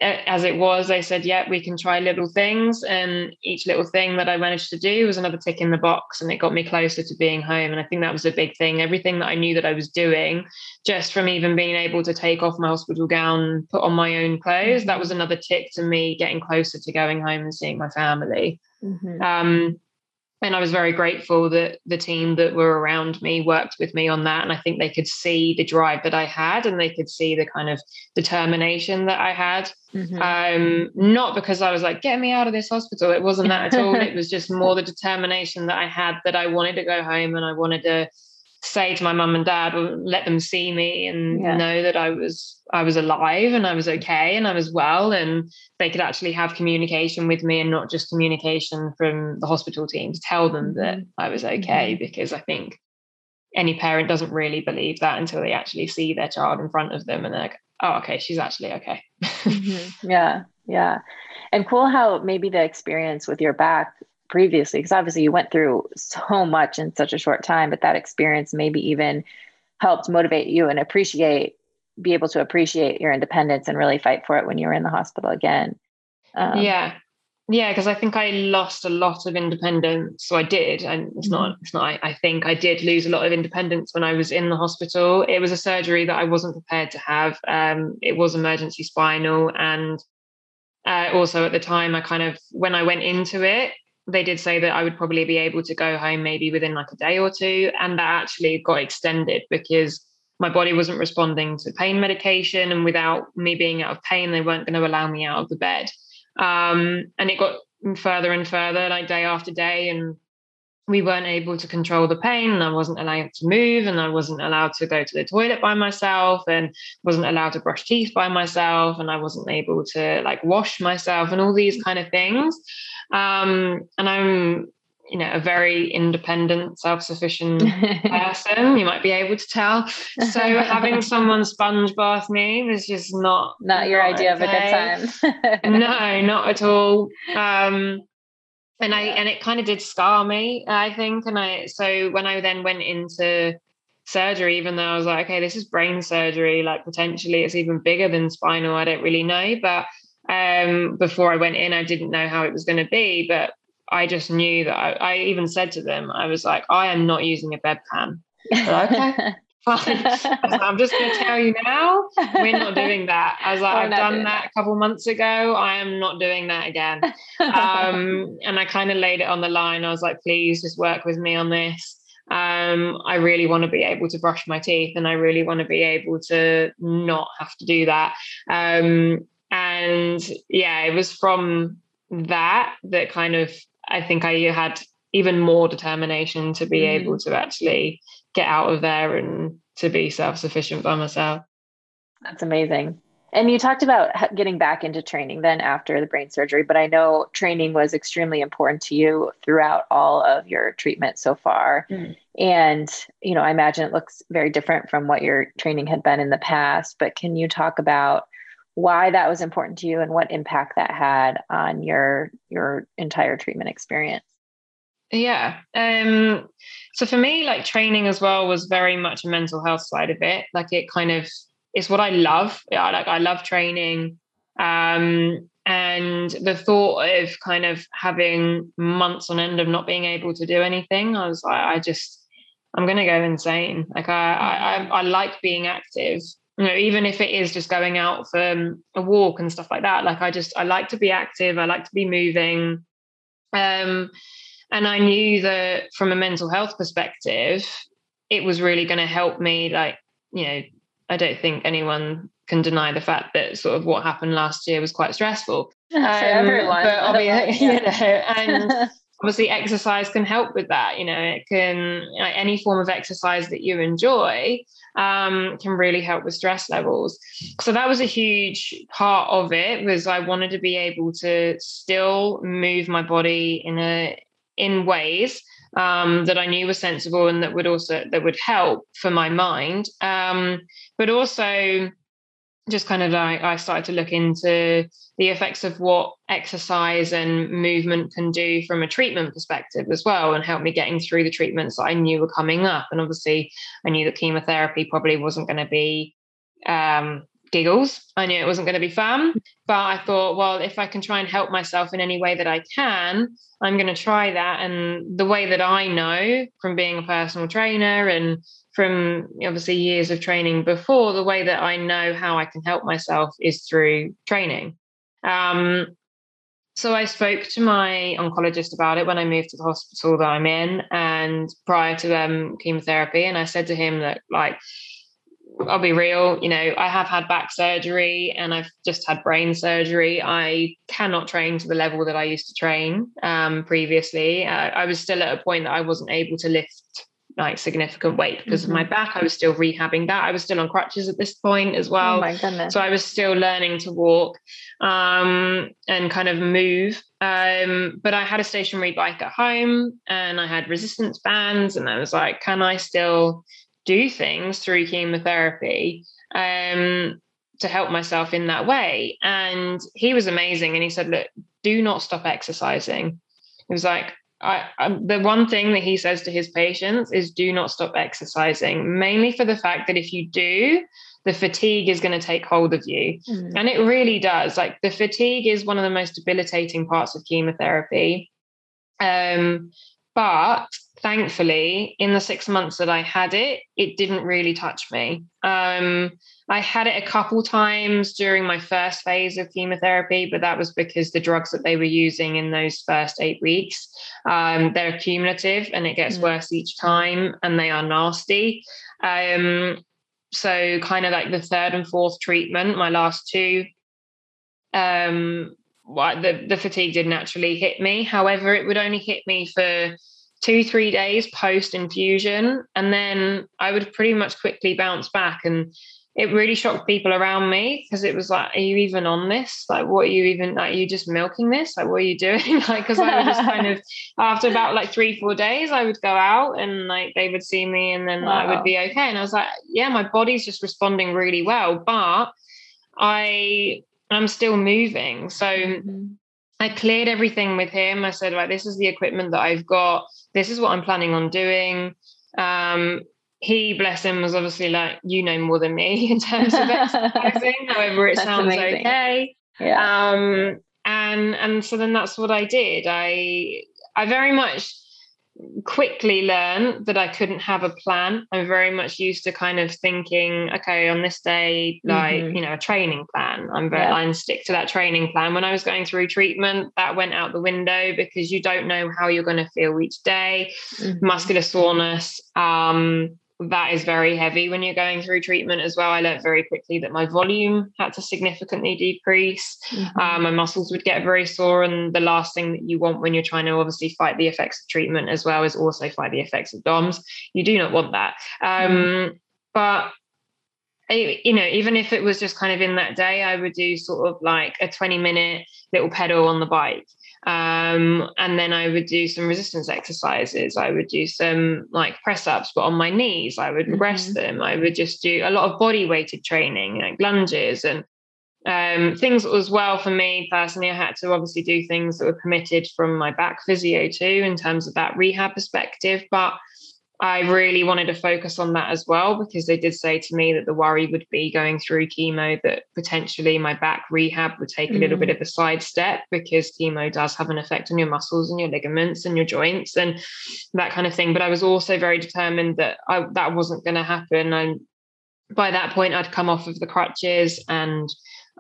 as it was, they said, yeah, we can try little things. And each little thing that I managed to do was another tick in the box. And it got me closer to being home. And I think that was a big thing. Everything that I knew that I was doing, just from even being able to take off my hospital gown, put on my own clothes, that was another tick to me getting closer to going home and seeing my family. Mm-hmm. Um, and I was very grateful that the team that were around me worked with me on that. And I think they could see the drive that I had and they could see the kind of determination that I had. Mm-hmm. Um, not because I was like, get me out of this hospital. It wasn't that at all. it was just more the determination that I had that I wanted to go home and I wanted to say to my mum and dad or let them see me and yeah. know that I was I was alive and I was okay and I was well and they could actually have communication with me and not just communication from the hospital team to tell them that mm-hmm. I was okay mm-hmm. because I think any parent doesn't really believe that until they actually see their child in front of them and they're like oh okay she's actually okay mm-hmm. yeah yeah and cool how maybe the experience with your back previously because obviously you went through so much in such a short time but that experience maybe even helped motivate you and appreciate be able to appreciate your independence and really fight for it when you were in the hospital again um, yeah yeah, because I think I lost a lot of independence. So I did, and it's not, mm-hmm. it's not. I, I, think I did lose a lot of independence when I was in the hospital. It was a surgery that I wasn't prepared to have. Um, it was emergency spinal, and uh, also at the time, I kind of when I went into it, they did say that I would probably be able to go home maybe within like a day or two, and that actually got extended because my body wasn't responding to pain medication, and without me being out of pain, they weren't going to allow me out of the bed. Um, and it got further and further, like day after day. And we weren't able to control the pain and I wasn't allowed to move and I wasn't allowed to go to the toilet by myself and wasn't allowed to brush teeth by myself and I wasn't able to like wash myself and all these kind of things. Um, and I'm you know a very independent self-sufficient person you might be able to tell. So having someone sponge bath me was just not not your not idea okay. of a good time. No not at all. Um and i and it kind of did scar me i think. And i so when i then went into surgery even though i was like okay this is brain surgery like potentially it's even bigger than spinal i don't really know. But um before i went in i didn't know how it was going to be but I just knew that I, I, even said to them, I was like, I am not using a bedpan. okay. Fine. I'm just going to tell you now, we're not doing that. I was like, I've done that, that, a couple months ago. I am not doing that again. Um, and I kind of laid it on the line. I was like, please just work with me on this. Um, I really want to be able to brush my teeth and I really want to be able to not have to do that. Um, and yeah, it was from that that kind of I think I had even more determination to be mm. able to actually get out of there and to be self sufficient by myself. That's amazing. And you talked about getting back into training then after the brain surgery, but I know training was extremely important to you throughout all of your treatment so far. Mm. And, you know, I imagine it looks very different from what your training had been in the past, but can you talk about why that was important to you and what impact that had on your your entire treatment experience? Yeah um so for me like training as well was very much a mental health side of it. Like it kind of it's what i love. Yeah like i love training. Um and the thought of kind of having months on end of not being able to do anything i was like i just i'm gonna go insane. Like i i, I like being active you know even if it is just going out for um, a walk and stuff like that like i just i like to be active i like to be moving. Um and i knew that from a mental health perspective it was really going to help me like you know i don't think anyone can deny the fact that sort of what happened last year was quite stressful. Um, everyone, but obviously, yeah. you know and obviously exercise can help with that you know it can any form of exercise that you enjoy um, can really help with stress levels so that was a huge part of it was i wanted to be able to still move my body in a in ways um, that I knew were sensible and that would also that would help for my mind. Um, but also just kind of like I started to look into the effects of what exercise and movement can do from a treatment perspective as well and help me getting through the treatments that I knew were coming up. And obviously I knew that chemotherapy probably wasn't going to be um, giggles. I knew it wasn't going to be fun, but I thought, well, if I can try and help myself in any way that I can, I'm going to try that. And the way that I know from being a personal trainer and from obviously years of training before, the way that I know how I can help myself is through training. Um, so I spoke to my oncologist about it when I moved to the hospital that I'm in, and prior to um, chemotherapy, and I said to him that like I'll be real, you know, I have had back surgery and I've just had brain surgery. I cannot train to the level that I used to train um, previously. Uh, I was still at a point that I wasn't able to lift like significant weight because mm-hmm. of my mm-hmm. back. I was still rehabbing that. I was still on crutches at this point as well. Oh my goodness. So I was still learning to walk um, and kind of move. Um, but I had a stationary bike at home and I had resistance bands, and I was like, can I still do things through chemotherapy um, to help myself in that way. And he was amazing. And he said, Look, do not stop exercising. He was like, I, I, the one thing that he says to his patients is do not stop exercising, mainly for the fact that if you do, the fatigue is going to take hold of you. Mm. And it really does. Like the fatigue is one of the most debilitating parts of chemotherapy. Um, but thankfully, in the six months that I had it, it didn't really touch me. Um, I had it a couple times during my first phase of chemotherapy, but that was because the drugs that they were using in those first eight weeks, um, they're cumulative and it gets mm. worse each time and they are nasty. Um, so kind of like the third and fourth treatment, my last two, um, the, the fatigue didn't actually hit me. However, it would only hit me for two, three days post infusion. And then I would pretty much quickly bounce back. And it really shocked people around me because it was like, are you even on this? Like, what are you even, like, are you just milking this? Like, what are you doing? like, because I would just kind of, after about like three, four days, I would go out and like they would see me and then wow. I would be okay. And I was like, yeah, my body's just responding really well. But I, I'm still moving. So, mm-hmm. I cleared everything with him. I said, right, this is the equipment that I've got. This is what I'm planning on doing. Um, he, bless him, was obviously like, you know more than me in terms of exercising. However, it sounds amazing. okay. Yeah. Um, and and so then that's what I did. I I very much quickly learned that I couldn't have a plan. I'm very much used to kind of thinking, okay, on this day, like, mm-hmm. you know, a training plan. I'm very, yeah. I stick to that training plan. When I was going through treatment, that went out the window because you don't know how you're going to feel each day. Mm-hmm. Muscular soreness, um, that is very heavy when you're going through treatment as well. I learned very quickly that my volume had to significantly decrease. Mm-hmm. Um, my muscles would get very sore. And the last thing that you want when you're trying to obviously fight the effects of treatment as well is also fight the effects of DOMS. You do not want that. Um, mm-hmm. But you know, even if it was just kind of in that day, I would do sort of like a 20 minute little pedal on the bike. Um, and then I would do some resistance exercises. I would do some like press ups, but on my knees, I would mm-hmm. rest them. I would just do a lot of body weighted training, like lunges and um, things as well for me personally. I had to obviously do things that were permitted from my back physio too, in terms of that rehab perspective. But I really wanted to focus on that as well because they did say to me that the worry would be going through chemo that potentially my back rehab would take a little bit mm. of a sidestep because chemo does have an effect on your muscles and your ligaments and your joints and that kind of thing. But I was also very determined that I, that wasn't going to happen. And by that point, I'd come off of the crutches and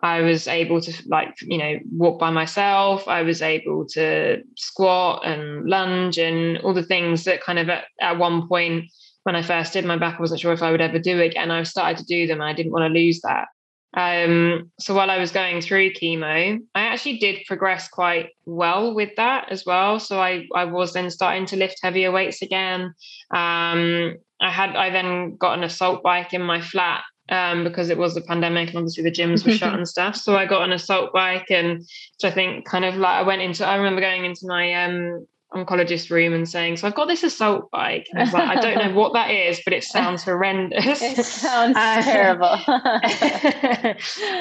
I was able to like you know walk by myself. I was able to squat and lunge and all the things that kind of at, at one point when I first did my back, I wasn't sure if I would ever do again. I've started to do them and I didn't want to lose that. Um, so while I was going through chemo, I actually did progress quite well with that as well. So I I was then starting to lift heavier weights again. Um, I had I then got an assault bike in my flat um, because it was a pandemic and obviously the gyms were shut and stuff. So I got an assault bike and I think kind of like I went into, I remember going into my um, oncologist room and saying, So I've got this assault bike. And I was like, I don't know what that is, but it sounds horrendous. It sounds uh, terrible.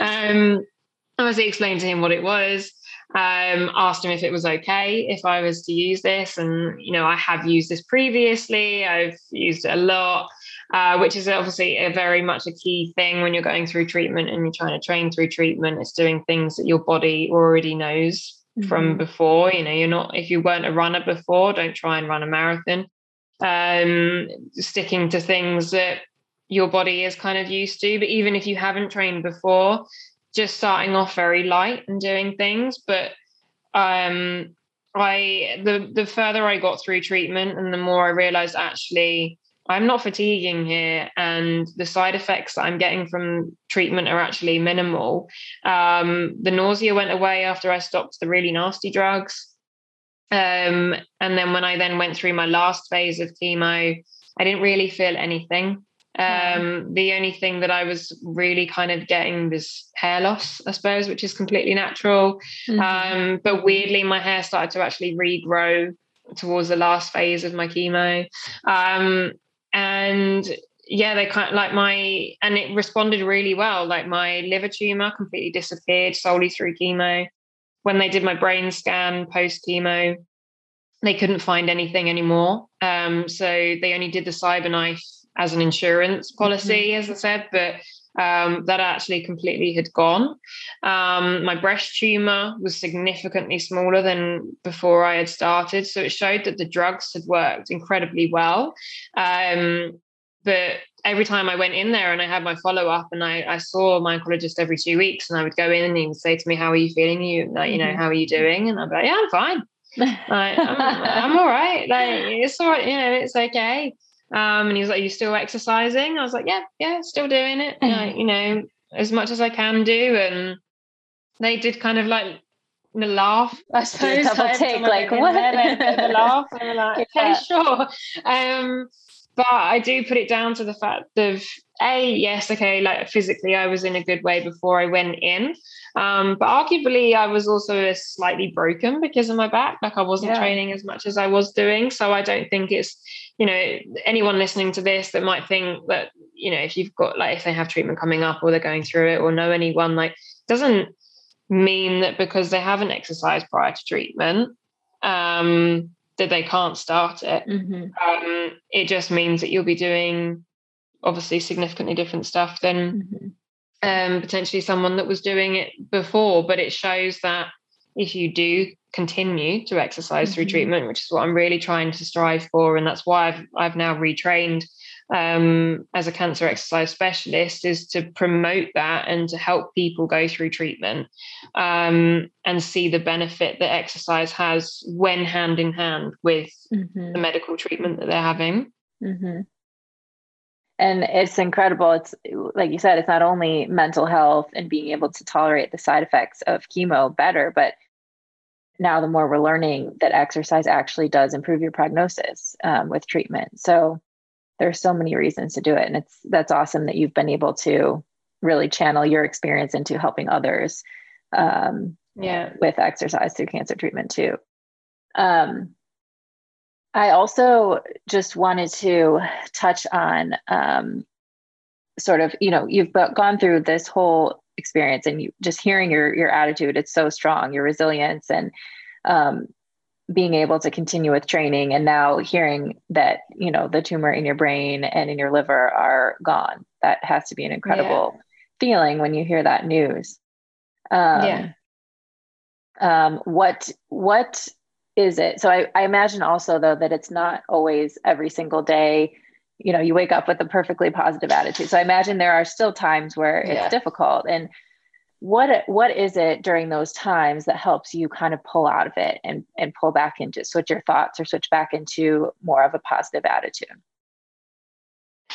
um, obviously explained to him what it was. Um, asked him if it was okay if I was to use this. And, you know, I have used this previously, I've used it a lot uh, which is obviously a very much a key thing when you're going through treatment and you're trying to train through treatment. It's doing things that your body already knows mm-hmm. from before. You know, you're not if you weren't a runner before, don't try and run a marathon. Um, sticking to things that your body is kind of used to. But even if you haven't trained before, just starting off very light and doing things. But um, I the the further I got through treatment and the more I realized actually I'm not fatiguing here, and the side effects that I'm getting from treatment are actually minimal. Um, the nausea went away after I stopped the really nasty drugs. Um, and then when I then went through my last phase of chemo, I didn't really feel anything. Um, the only thing that I was really kind of getting was hair loss, I suppose, which is completely natural. Mm-hmm. Um, but weirdly, my hair started to actually regrow towards the last phase of my chemo. Um, and yeah, they kind of like my, and it responded really well. Like my liver tumor completely disappeared solely through chemo. When they did my brain scan post chemo, they couldn't find anything anymore. Um, so they only did the CyberKnife as an insurance policy, mm-hmm. as I said, but um, that actually completely had gone. Um, my breast tumor was significantly smaller than before I had started. So it showed that the drugs had worked incredibly well. Um, but every time I went in there and I had my follow up and I, I saw my oncologist every two weeks and I would go in and he would say to me, How are you feeling? You like, you know, mm-hmm. how are you doing? And I'd be like, Yeah, I'm fine. like, I'm, I'm all right. Like it's all right, you know, it's okay. Um, and he was like, Are you still exercising? I was like, Yeah, yeah, still doing it. Like, you know, as much as I can do. And they did kind of like laugh, I suppose. Double take, like, what? There, laugh. And like, okay, sure. Um, but I do put it down to the fact of a yes, okay, like physically I was in a good way before I went in, um, but arguably I was also slightly broken because of my back. Like I wasn't yeah. training as much as I was doing, so I don't think it's you know anyone listening to this that might think that you know if you've got like if they have treatment coming up or they're going through it or know anyone like doesn't mean that because they haven't exercised prior to treatment um that they can't start it. Mm-hmm. Um, it just means that you'll be doing obviously significantly different stuff than mm-hmm. um, potentially someone that was doing it before. But it shows that if you do continue to exercise mm-hmm. through treatment, which is what I'm really trying to strive for, and that's why I've I've now retrained um, as a cancer exercise specialist is to promote that and to help people go through treatment um, and see the benefit that exercise has when hand in hand with mm-hmm. the medical treatment that they're having. Mm-hmm. And it's incredible. It's like you said, it's not only mental health and being able to tolerate the side effects of chemo better, but now the more we're learning that exercise actually does improve your prognosis um, with treatment. So there's so many reasons to do it and it's that's awesome that you've been able to really channel your experience into helping others um, yeah with exercise through cancer treatment too um, i also just wanted to touch on um, sort of you know you've gone through this whole experience and you just hearing your your attitude it's so strong your resilience and um, being able to continue with training and now hearing that you know the tumor in your brain and in your liver are gone. That has to be an incredible yeah. feeling when you hear that news. Um, yeah. um, what what is it? So I, I imagine also though that it's not always every single day you know you wake up with a perfectly positive attitude. So i imagine there are still times where it's yeah. difficult. And what what is it during those times that helps you kind of pull out of it and and pull back into switch your thoughts or switch back into more of a positive attitude?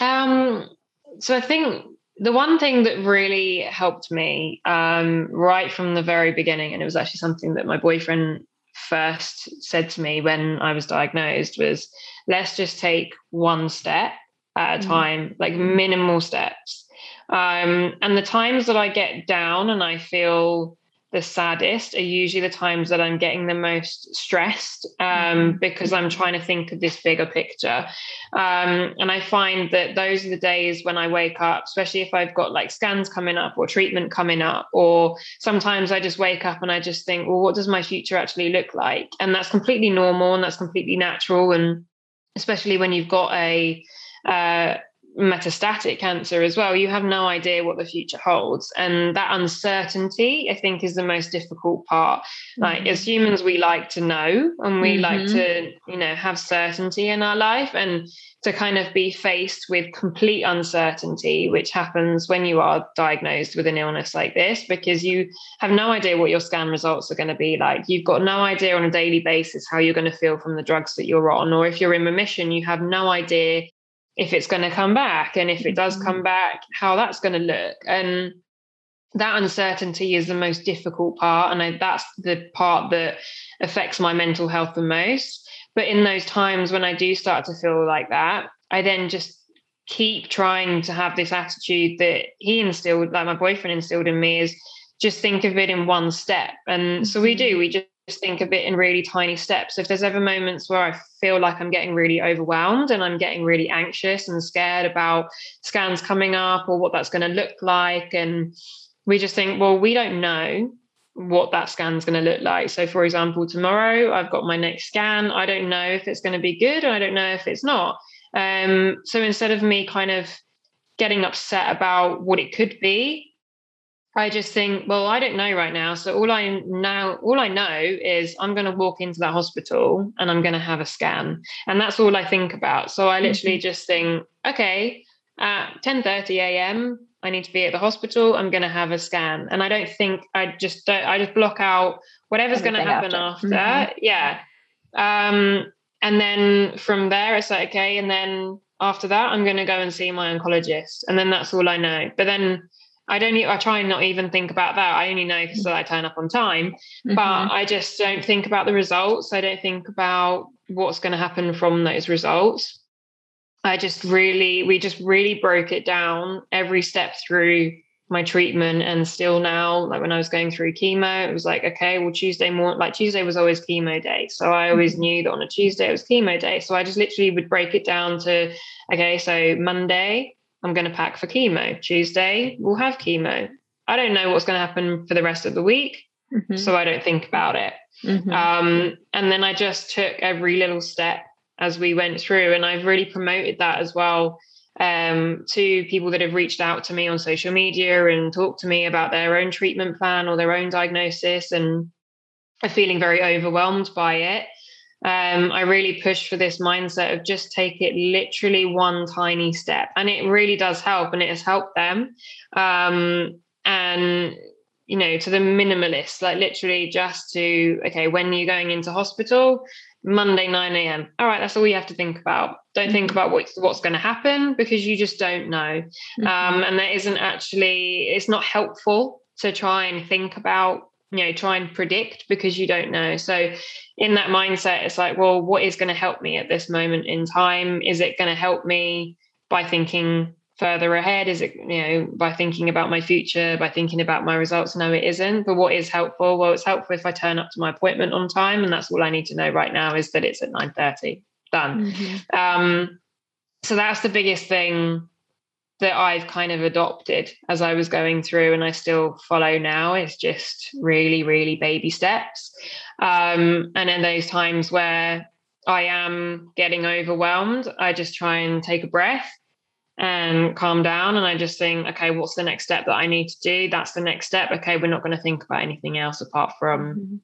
Um so i think the one thing that really helped me um, right from the very beginning and it was actually something that my boyfriend first said to me when i was diagnosed was let's just take one step at a mm. time like minimal steps um, and the times that I get down and I feel the saddest are usually the times that I'm getting the most stressed um, mm-hmm. because I'm trying to think of this bigger picture. Um, and I find that those are the days when I wake up, especially if I've got like scans coming up or treatment coming up, or sometimes I just wake up and I just think, well, what does my future actually look like? And that's completely normal and that's completely natural. And especially when you've got a uh, metastatic cancer as well, you have no idea what the future holds. And that uncertainty, I think, is the most difficult part. Mm-hmm. Like as humans, we like to know and we mm-hmm. like to, you know, have certainty in our life and to kind of be faced with complete uncertainty, which happens when you are diagnosed with an illness like this, because you have no idea what your scan results are going to be like. You've got no idea on a daily basis how you're going to feel from the drugs that you're on, or if you're in remission, you have no idea if it's going to come back and if it does come mm-hmm. back how that's going to look and that uncertainty is the most difficult part and I, that's the part that affects my mental health the most but in those times when i do start to feel like that i then just keep trying to have this attitude that he instilled like my boyfriend instilled in me is just think of it in one step and so we do mm-hmm. we just think of it in really tiny steps. If there's ever moments where I feel like I'm getting really overwhelmed and I'm getting really anxious and scared about scans coming up or what that's going to look like, and we just think, well, we don't know what that scan's going to look like. So, for example, tomorrow I've got my next scan. I don't know if it's going to be good, and I don't know if it's not. Um, so instead of me kind of getting upset about what it could be. I just think, well, I don't know right now. So all I know, all I know is I'm going to walk into that hospital and I'm going to have a scan, and that's all I think about. So I literally mm-hmm. just think, okay, at 10:30 a.m. I need to be at the hospital. I'm going to have a scan, and I don't think I just don't. I just block out whatever's going to happen after. after. Mm-hmm. Yeah, um, and then from there it's like okay, and then after that I'm going to go and see my oncologist, and then that's all I know. But then I don't. I try and not even think about that. I only know because I turn up on time, mm-hmm. but I just don't think about the results. I don't think about what's going to happen from those results. I just really, we just really broke it down every step through my treatment and still now like when i was going through chemo it was like okay well tuesday more like tuesday was always chemo day so i always mm-hmm. knew that on a tuesday it was chemo day so i just literally would break it down to okay so monday I'm going to pack for chemo. Tuesday, we'll have chemo. I don't know what's going to happen for the rest of the week. Mm-hmm. So I don't think about it. Mm-hmm. Um, and then I just took every little step as we went through. And I've really promoted that as well um, to people that have reached out to me on social media and talked to me about their own treatment plan or their own diagnosis and are feeling very overwhelmed by it um, I really push for this mindset of just take it literally one tiny step. And it really does help, and it has helped them. Um, and, you know, to the minimalist, like literally just to, okay, when you're going into hospital, Monday, 9 a.m. All right, that's all you have to think about. Don't mm-hmm. think about what's, what's going to happen because you just don't know. Mm-hmm. Um, and that isn't actually, it's not helpful to try and think about you know try and predict because you don't know. So in that mindset it's like well what is going to help me at this moment in time? Is it going to help me by thinking further ahead? Is it you know by thinking about my future by thinking about my results? No it isn't. But what is helpful? Well it's helpful if i turn up to my appointment on time and that's all i need to know right now is that it's at 9.30 done. Mm-hmm. um, so that's the biggest thing that I've kind of adopted as I was going through and I still follow now is just really, really baby steps. Um, and in those times where I am getting overwhelmed, I just try and take a breath and calm down. And I just think, okay, what's the next step that I need to do? That's the next step. Okay, we're not going to think about anything else apart from mm-hmm.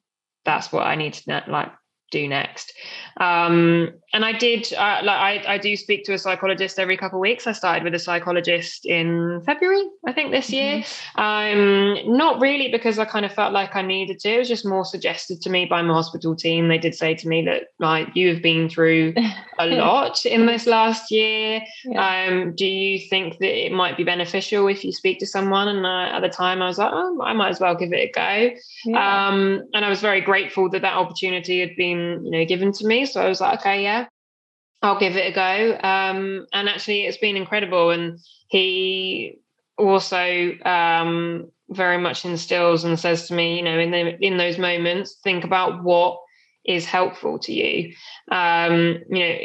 that's what I need to like do next. Um, and I did, uh, like I, I do speak to a psychologist every couple of weeks. I started with a psychologist in February, I think, this year. Mm-hmm. Um, not really because I kind of felt like I needed to. It was just more suggested to me by my hospital team. They did say to me that, like, you have been through a lot in this last year. Yeah. Um, do you think that it might be beneficial if you speak to someone? And uh, at the time, I was like, oh, I might as well give it a go. Yeah. Um, and I was very grateful that that opportunity had been, you know, given to me. So I was like, okay, yeah, I'll give it a go. Um, and actually, it's been incredible. And he also um, very much instills and says to me, you know, in the in those moments, think about what is helpful to you. Um, you know,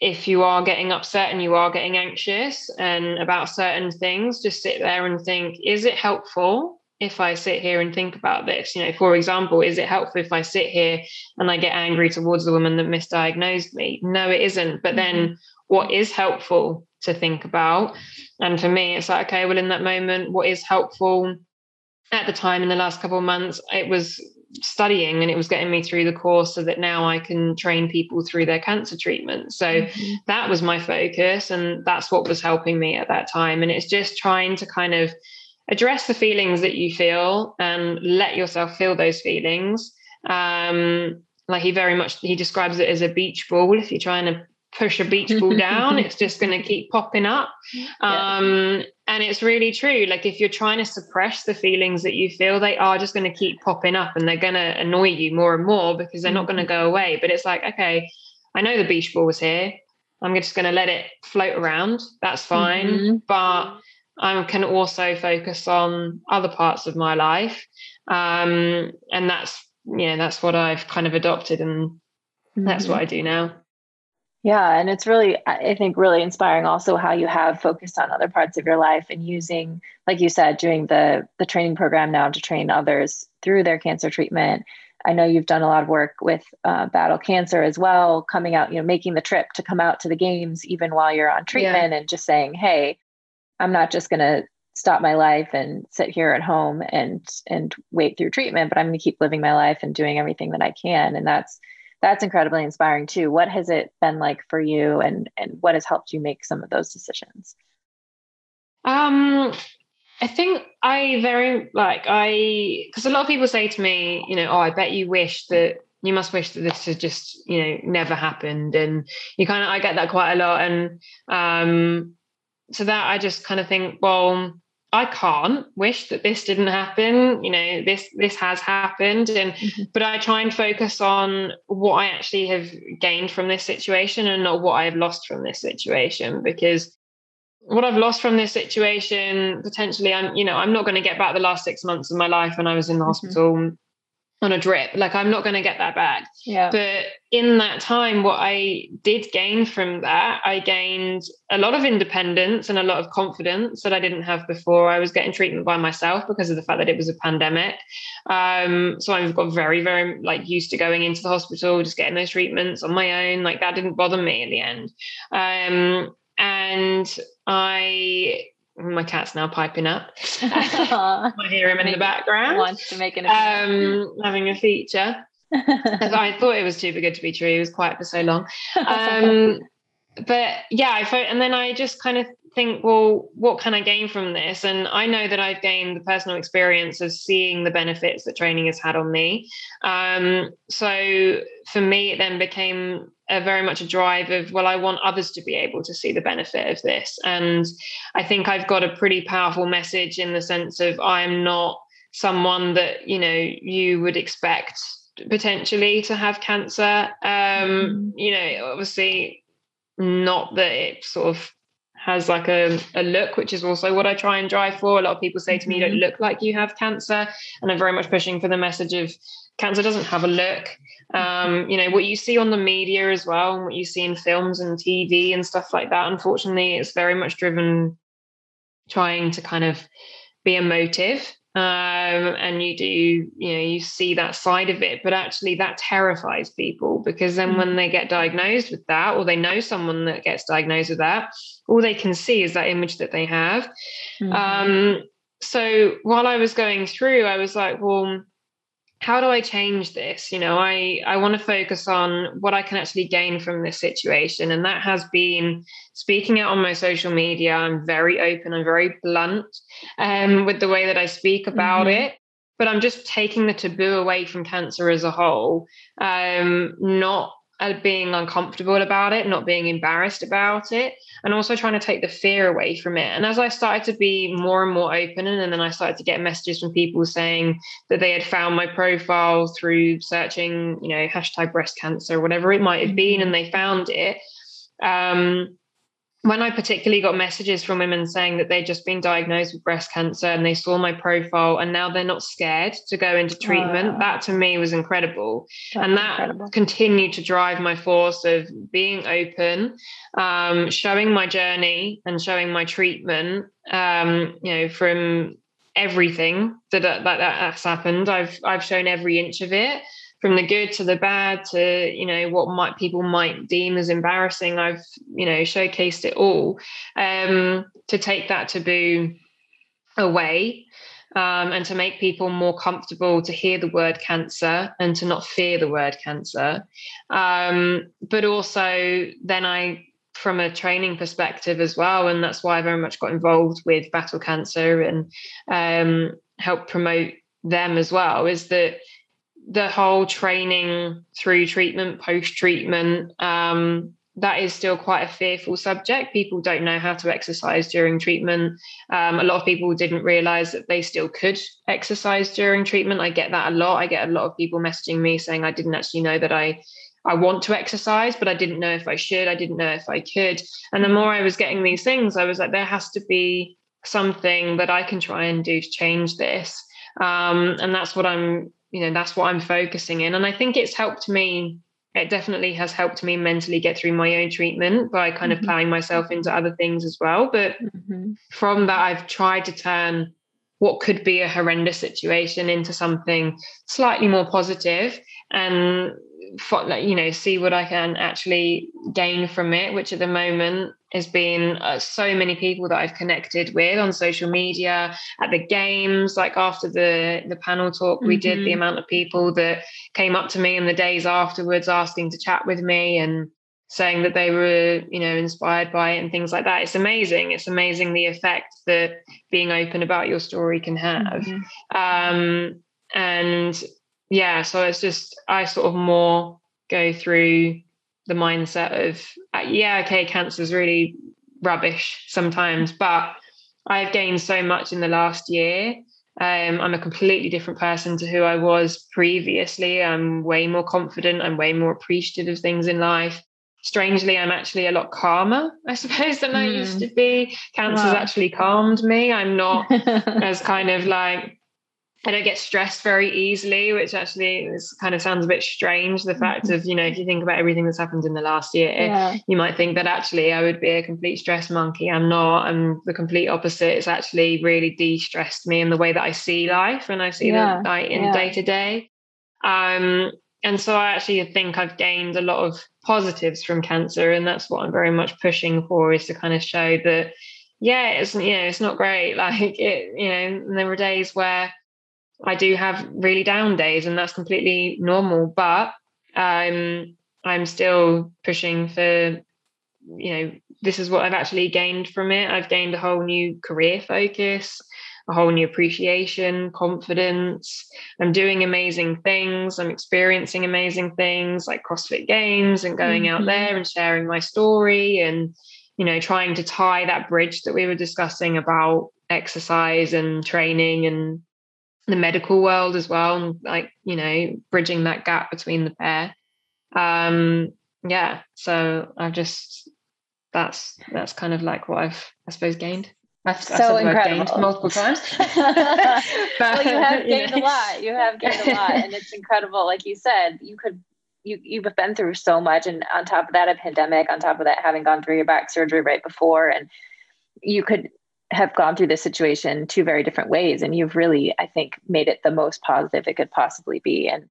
if you are getting upset and you are getting anxious and about certain things, just sit there and think, is it helpful? If I sit here and think about this? You know, for example, is it helpful if I sit here and I get angry towards the woman that misdiagnosed me? No, it isn't. But then mm-hmm. what is helpful to think about? And for me, it's like, okay, well, in that moment, what is helpful at the time in the last couple of months, it was studying and it was getting me through the course so that now I can train people through their cancer treatment. So mm-hmm. that was my focus and that's what was helping me at that time. And it's just trying to kind of address the feelings that you feel and let yourself feel those feelings. Um, like he very much he describes it as a beach ball. If you're trying to push a beach ball down, it's just going to keep popping up. Um, yeah. And it's really true. Like if you're trying to suppress the feelings that you feel, they are just going to keep popping up and they're going to annoy you more and more because they're not going to mm-hmm. go away. But it's like, okay, I know the beach ball was here. I'm just going to let it float around. That's fine. Mm-hmm. But I can also focus on other parts of my life. Um, and that's, you know, that's what I've kind of adopted and mm-hmm. that's what mm-hmm. I do now. Yeah, and it's really, I think, really inspiring also how you have focused on other parts of your life and using, like you said, doing the the training program now to train others through their cancer treatment. I know you've done a lot of work with uh, battle cancer as well, coming out, you know, making the trip to come out to the games even while you're on treatment yeah. and just saying, hey, I'm not just going to stop my life and sit here at home and and wait through treatment but i'm going to keep living my life and doing everything that i can. And that's that's incredibly inspiring too. What has it been like for you and and what has helped you make some of those decisions? Um i think i very like i because a lot of people say to me you know oh i bet you wish that you must wish that this had just you know never happened. And you kind of i get that quite a lot. And um so that i just kind of think well I can't wish that this didn't happen. You know, this this has happened, and mm-hmm. but I try and focus on what I actually have gained from this situation and not what I have lost from this situation because what I've lost from this situation potentially I'm you know I'm not going to get back the last 6 months of my life when I was in the mm-hmm. hospital on a drip. Like I'm not going to get that back. Yeah. But in that time, what I did gain from that, I gained a lot of independence and a lot of confidence that I didn't have before. I was getting treatment by myself because of the fact that it was a pandemic. Um, so I've got very, very like used to going into the hospital, just getting those treatments on my own. Like that didn't bother me in the end. Um, and I my cat's now piping up. I hear him in the background. Wants to make an um, having a feature. I thought it was too good to be true. He was quiet for so long. Um, but yeah, I thought, and then I just kind of think, well, what can I gain from this? And I know that I've gained the personal experience of seeing the benefits that training has had on me. Um, so for me, it then became a very much a drive of, well, I want others to be able to see the benefit of this. And I think I've got a pretty powerful message in the sense of I'm not someone that, you know, you would expect potentially to have cancer. Um, mm-hmm. You know, obviously, not that it sort of has like a, a look, which is also what I try and drive for. A lot of people say to me, you don't mm-hmm. look like you have cancer. And I'm very much pushing for the message of cancer doesn't have a look. Um, you know, what you see on the media as well, and what you see in films and TV and stuff like that, unfortunately, it's very much driven trying to kind of be emotive um, and you do you know you see that side of it but actually that terrifies people because then when mm. they get diagnosed with that or they know someone that gets diagnosed with that all they can see is that image that they have mm-hmm. um, so while i was going through i was like well how do I change this? You know, I I want to focus on what I can actually gain from this situation, and that has been speaking out on my social media. I'm very open, I'm very blunt um, with the way that I speak about mm-hmm. it. But I'm just taking the taboo away from cancer as a whole, um, not being uncomfortable about it, not being embarrassed about it, and also trying to take the fear away from it. And as I started to be more and more open, and then I started to get messages from people saying that they had found my profile through searching, you know, hashtag breast cancer, whatever it might have been, and mm-hmm. they found it. Um, when I particularly got messages from women saying that they'd just been diagnosed with breast cancer and they saw my profile and now they're not scared to go into treatment, that to me was incredible. That's and that incredible. continued to drive my force of being open, um, showing my journey and showing my treatment, um, you know, from everything that, that, that that's happened. I've I've shown every inch of it from the good to the bad to you know what might people might deem as embarrassing i've you know showcased it all um, to take that taboo away um, and to make people more comfortable to hear the word cancer and to not fear the word cancer. Um, but also then i from a training perspective as well and that's why i very much got involved with battle cancer and um, help promote them as well is that the whole training through treatment, post treatment, um, that is still quite a fearful subject. People don't know how to exercise during treatment. Um, a lot of people didn't realize that they still could exercise during treatment. I get that a lot. I get a lot of people messaging me saying, I didn't actually know that I. I want to exercise, but I didn't know if I should. I didn't know if I could. And the more I was getting these things, I was like, there has to be something that I can try and do to change this. Um, and that's what I'm you know that's what i'm focusing in and i think it's helped me it definitely has helped me mentally get through my own treatment by kind mm-hmm. of plowing myself into other things as well but mm-hmm. from that i've tried to turn what could be a horrendous situation into something slightly more positive and you know see what i can actually gain from it which at the moment has been uh, so many people that i've connected with on social media at the games like after the the panel talk mm-hmm. we did the mm-hmm. amount of people that came up to me in the days afterwards asking to chat with me and saying that they were you know inspired by it and things like that it's amazing it's amazing the effect that being open about your story can have mm-hmm. um and yeah, so it's just I sort of more go through the mindset of uh, yeah, okay, cancer's really rubbish sometimes, but I've gained so much in the last year. Um, I'm a completely different person to who I was previously. I'm way more confident. I'm way more appreciative of things in life. Strangely, I'm actually a lot calmer, I suppose, than mm. I used to be. Cancer's wow. actually calmed me. I'm not as kind of like I don't get stressed very easily, which actually is kind of sounds a bit strange. The fact mm-hmm. of, you know, if you think about everything that's happened in the last year, yeah. you might think that actually I would be a complete stress monkey. I'm not. I'm the complete opposite. It's actually really de-stressed me in the way that I see life and I see yeah. that like, in day to day. Um, and so I actually think I've gained a lot of positives from cancer, and that's what I'm very much pushing for is to kind of show that, yeah, it's you know, it's not great. Like it, you know, there were days where I do have really down days, and that's completely normal. But um, I'm still pushing for, you know, this is what I've actually gained from it. I've gained a whole new career focus, a whole new appreciation, confidence. I'm doing amazing things. I'm experiencing amazing things like CrossFit Games and going mm-hmm. out there and sharing my story and, you know, trying to tie that bridge that we were discussing about exercise and training and the medical world as well and like you know bridging that gap between the pair. Um yeah so i've just that's that's kind of like what i've i suppose gained. I've, so incredible. multiple times. But, well you have gained you know. a lot. You have gained a lot and it's incredible. Like you said you could you you've been through so much and on top of that a pandemic on top of that having gone through your back surgery right before and you could have gone through this situation two very different ways and you've really i think made it the most positive it could possibly be. And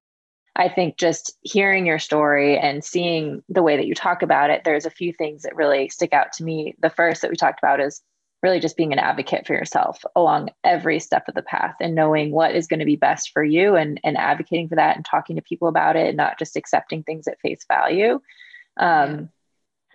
i think just hearing your story and seeing the way that you talk about it there's a few things that really stick out to me. The first that we talked about is really just being an advocate for yourself along every step of the path and knowing what is going to be best for you and, and advocating for that and talking to people about it and not just accepting things at face value. Um,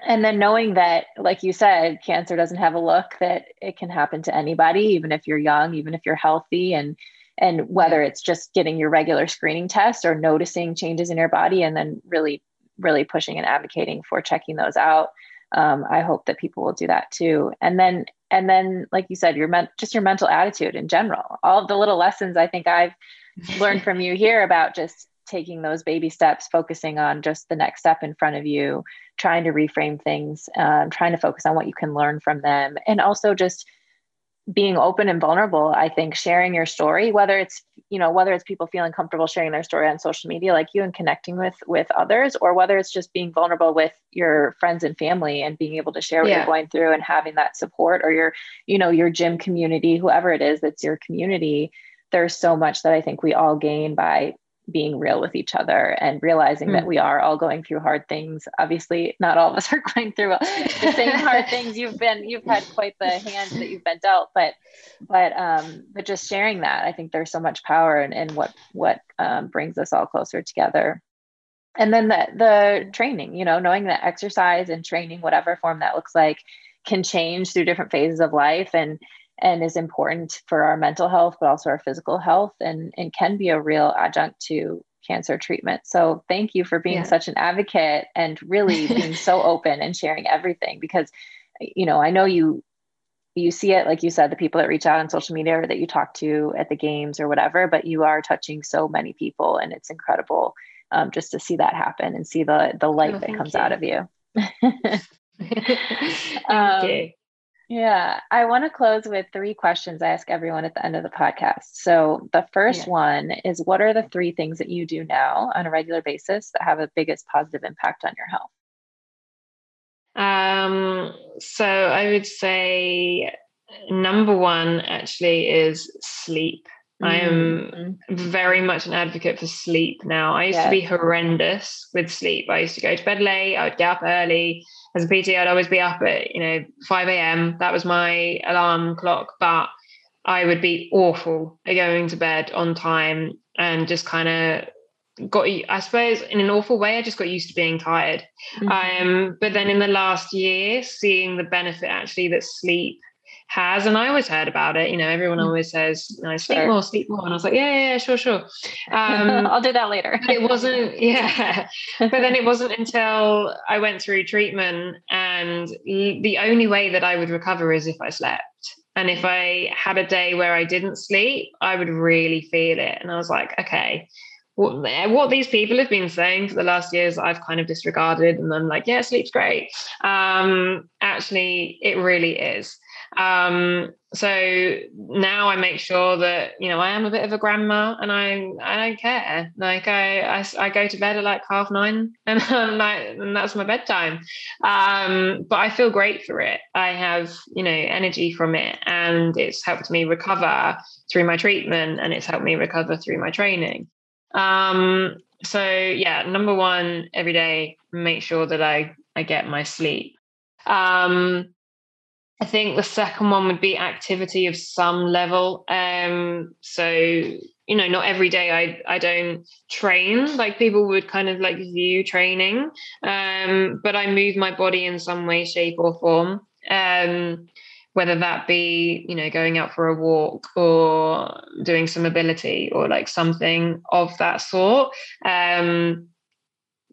and then knowing that like you said cancer doesn't have a look that it can happen to anybody even if you're young even if you're healthy and and whether it's just getting your regular screening test or noticing changes in your body and then really really pushing and advocating for checking those out um, i hope that people will do that too. And then and then like you said your men- just your mental attitude in general. All of the little lessons i think i've learned from you here about just taking those baby steps, focusing on just the next step in front of you, trying to reframe things, um, trying to focus on what you can learn from them, and also just being open and vulnerable i think sharing your story whether it's you know whether it's people feeling comfortable sharing their story on social media like you and connecting with with others or whether it's just being vulnerable with your friends and family and being able to share what yeah. you're going through and having that support or your you know your gym community whoever it is that's your community there's so much that i think we all gain by being real with each other and realizing mm. that hmm. we are all going through hard things. Obviously, not all of us are going through the same hard things. You've been, you've had quite the hand that you've been dealt, but, but, um, but just sharing that, I think there's so much power in, in what, what, um, brings us all closer together. And then the, the training, you know, knowing that exercise and training, whatever form that looks like, can change through different phases of life and and is important for our mental health, but also our physical health, and, and can be a real adjunct to cancer treatment. So thank you for being yeah. such an advocate and really being so open and sharing everything because you know, I know you you see it like you said the people that reach out on social media or that you talk to at the games or whatever, but you are touching so many people and it's incredible um, just to see that happen and see the the light oh, that comes you. out of you. um, yeah, I want to close with three questions I ask everyone at the end of the podcast. So, the first yeah. one is What are the three things that you do now on a regular basis that have a biggest positive impact on your health? Um, so, I would say number one actually is sleep. I am mm-hmm. very much an advocate for sleep now. I used yeah. to be horrendous with sleep. I used to go to bed late, I would get up early. As a PT, I'd always be up at, you know, 5 a.m. That was my alarm clock. But I would be awful at going to bed on time and just kind of got I suppose in an awful way I just got used to being tired. Mm-hmm. Um, but then in the last year, seeing the benefit actually that sleep has, and I always heard about it. You know, everyone mm. always says, know, sleep sure. more, sleep more. And I was like, yeah, yeah, yeah sure, sure. Um, I'll do that later. it wasn't, yeah. but then it wasn't until I went through treatment and the only way that I would recover is if I slept. And if I had a day where I didn't sleep, I would really feel it. And I was like, okay, what, what these people have been saying for the last years, I've kind of disregarded. And I'm like, yeah, sleep's great. Um, actually, it really is. Um, so now I make sure that you know I am a bit of a grandma, and I I don't care. Like I I, I go to bed at like half nine, and like, and that's my bedtime. Um, but I feel great for it. I have you know energy from it, and it's helped me recover through my treatment, and it's helped me recover through my training. Um, so yeah, number one, every day, make sure that I I get my sleep. Um, I think the second one would be activity of some level. Um, so you know, not every day I I don't train like people would kind of like view training, um, but I move my body in some way, shape, or form. Um, whether that be you know going out for a walk or doing some ability or like something of that sort. Um,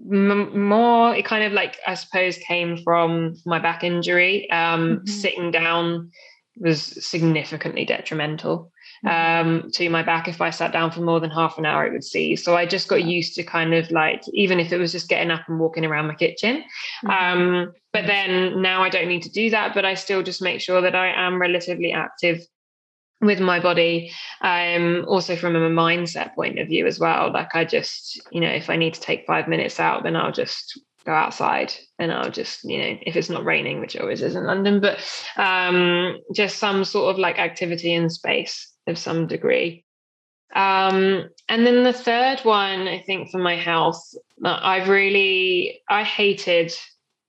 m- more it kind of like i suppose came from my back injury um, mm-hmm. sitting down was significantly detrimental mm-hmm. um, to my back if i sat down for more than half an hour it would see so i just got used to kind of like even if it was just getting up and walking around my kitchen mm-hmm. um, but then now i don't need to do that but i still just make sure that i am relatively active with my body um also from a mindset point of view as well like i just you know if i need to take five minutes out then i'll just go outside and i'll just you know if it's not raining which always is in london but um just some sort of like activity in space of some degree um and then the third one i think for my health i've really i hated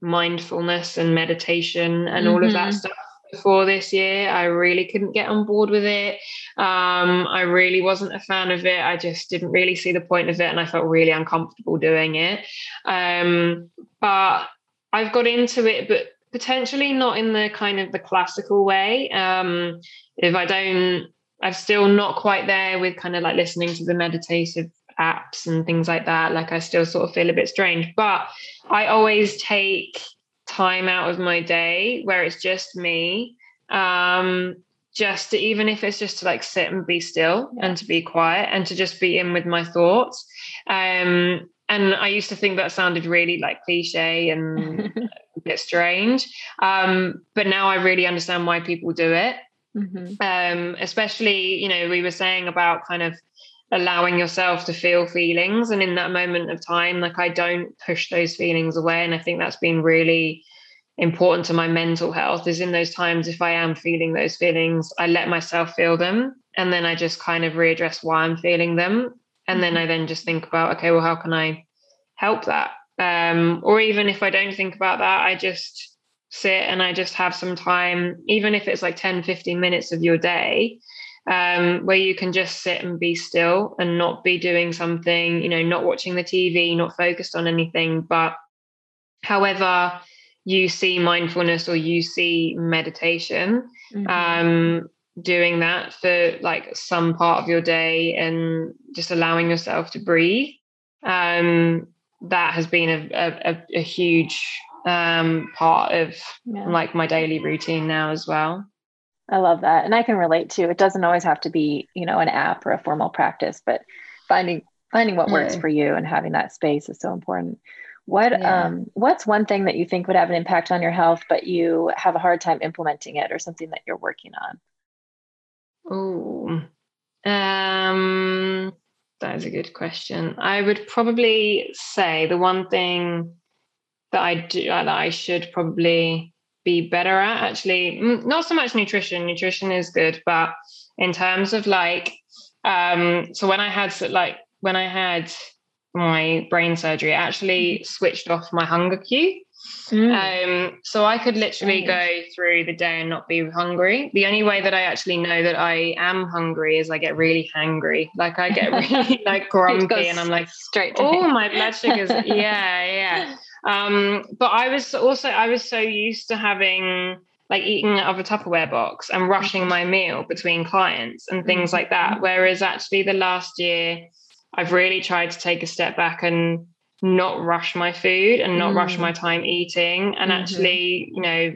mindfulness and meditation and mm-hmm. all of that mm-hmm. stuff before this year. I really couldn't get on board with it. Um, I really wasn't a fan of it. I just didn't really see the point of it, and I felt really uncomfortable doing it. Um, but I've got into it, but potentially not in the kind of the classical way. Um, if I don't, I'm still not quite there with kind of like listening to the meditative apps and things like that. Like I still sort of feel a bit strange, but I always take time out of my day where it's just me um just to, even if it's just to like sit and be still and to be quiet and to just be in with my thoughts um and i used to think that sounded really like cliche and a bit strange um but now i really understand why people do it mm-hmm. um especially you know we were saying about kind of allowing yourself to feel feelings. And in that moment of time like i don't push those feelings away. And i think that's been really important to my mental health is in those times if i am feeling those feelings i let myself feel them. And then i just kind of readdress why i'm feeling them. And then mm-hmm. i then just think about okay well how can i help that? Um, or even if i don't think about that i just sit and i just have some time even if it's like 10 15 minutes of your day um, where you can just sit and be still and not be doing something, you know, not watching the TV, not focused on anything. But however you see mindfulness or you see meditation, mm-hmm. um, doing that for like some part of your day and just allowing yourself to breathe, um, that has been a, a, a huge um, part of yeah. like my daily routine now as well. I love that. And I can relate to it doesn't always have to be, you know, an app or a formal practice, but finding finding what works for you and having that space is so important. What yeah. um what's one thing that you think would have an impact on your health but you have a hard time implementing it or something that you're working on? Oh. Um that is a good question. I would probably say the one thing that I do that I should probably be better at actually not so much nutrition nutrition is good but in terms of like Um, so when I had like when I had my brain surgery, it actually mm-hmm. switched off my hunger cue. Mm. Um, so I could literally go through the day and not be hungry. The only way that I actually know that I am hungry is I get really hangry. Like I get really like grumpy and I'm like straight to oh my blood sugars. yeah, yeah. Um, but I was also I was so used to having like eating out of a Tupperware box and rushing my meal between clients and things like that. Mm-hmm. Whereas actually the last year I've really tried to take a step back and not rush my food and not mm. rush my time eating and mm-hmm. actually you know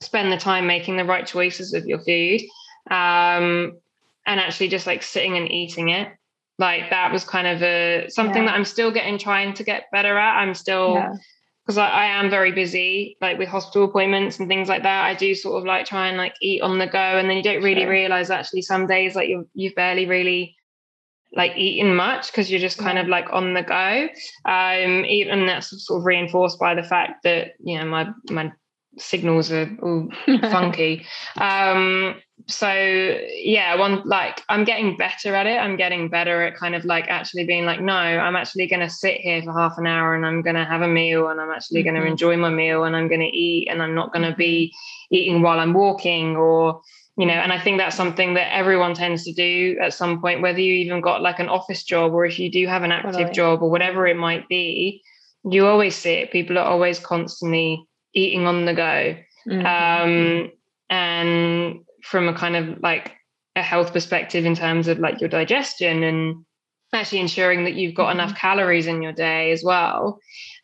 spend the time making the right choices with your food um and actually just like sitting and eating it like that was kind of a something yeah. that i'm still getting trying to get better at i'm still because yeah. I, I, am very busy like with hospital appointments and things like that i do sort of like try and like eat on the go and then you don't really sure. realize actually some days like you you've barely really like eating much because you're just kind of like on the go. Um, even that's sort of reinforced by the fact that you know my my signals are all funky. Um, so yeah, one like I'm getting better at it. I'm getting better at kind of like actually being like, no, I'm actually going to sit here for half an hour and I'm going to have a meal and I'm actually mm-hmm. going to enjoy my meal and I'm going to eat and I'm not going to be mm-hmm. eating while I'm walking or you know and i think that's something that everyone tends to do at some point whether you even got like an office job or if you do have an active totally. job or whatever it might be you always see it people are always constantly eating on the go mm-hmm. um, and from a kind of like a health perspective in terms of like your digestion and actually ensuring that you've got mm-hmm. enough calories in your day as well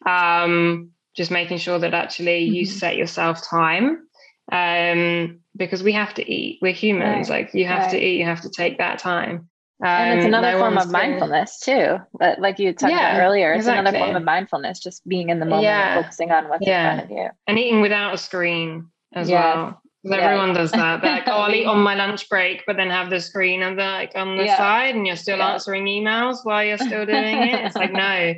um, just making sure that actually mm-hmm. you set yourself time um, because we have to eat. We're humans. Right. Like you have right. to eat. You have to take that time. Um, and it's um, another no form of mindfulness too. But like you talked yeah, about earlier, it's exactly. another form of mindfulness, just being in the moment yeah. and focusing on what's yeah. in front of you. And eating without a screen as yes. well. Everyone does that. They're like, oh, I'll eat on my lunch break, but then have the screen on the like on the side, and you're still answering emails while you're still doing it. It's like no,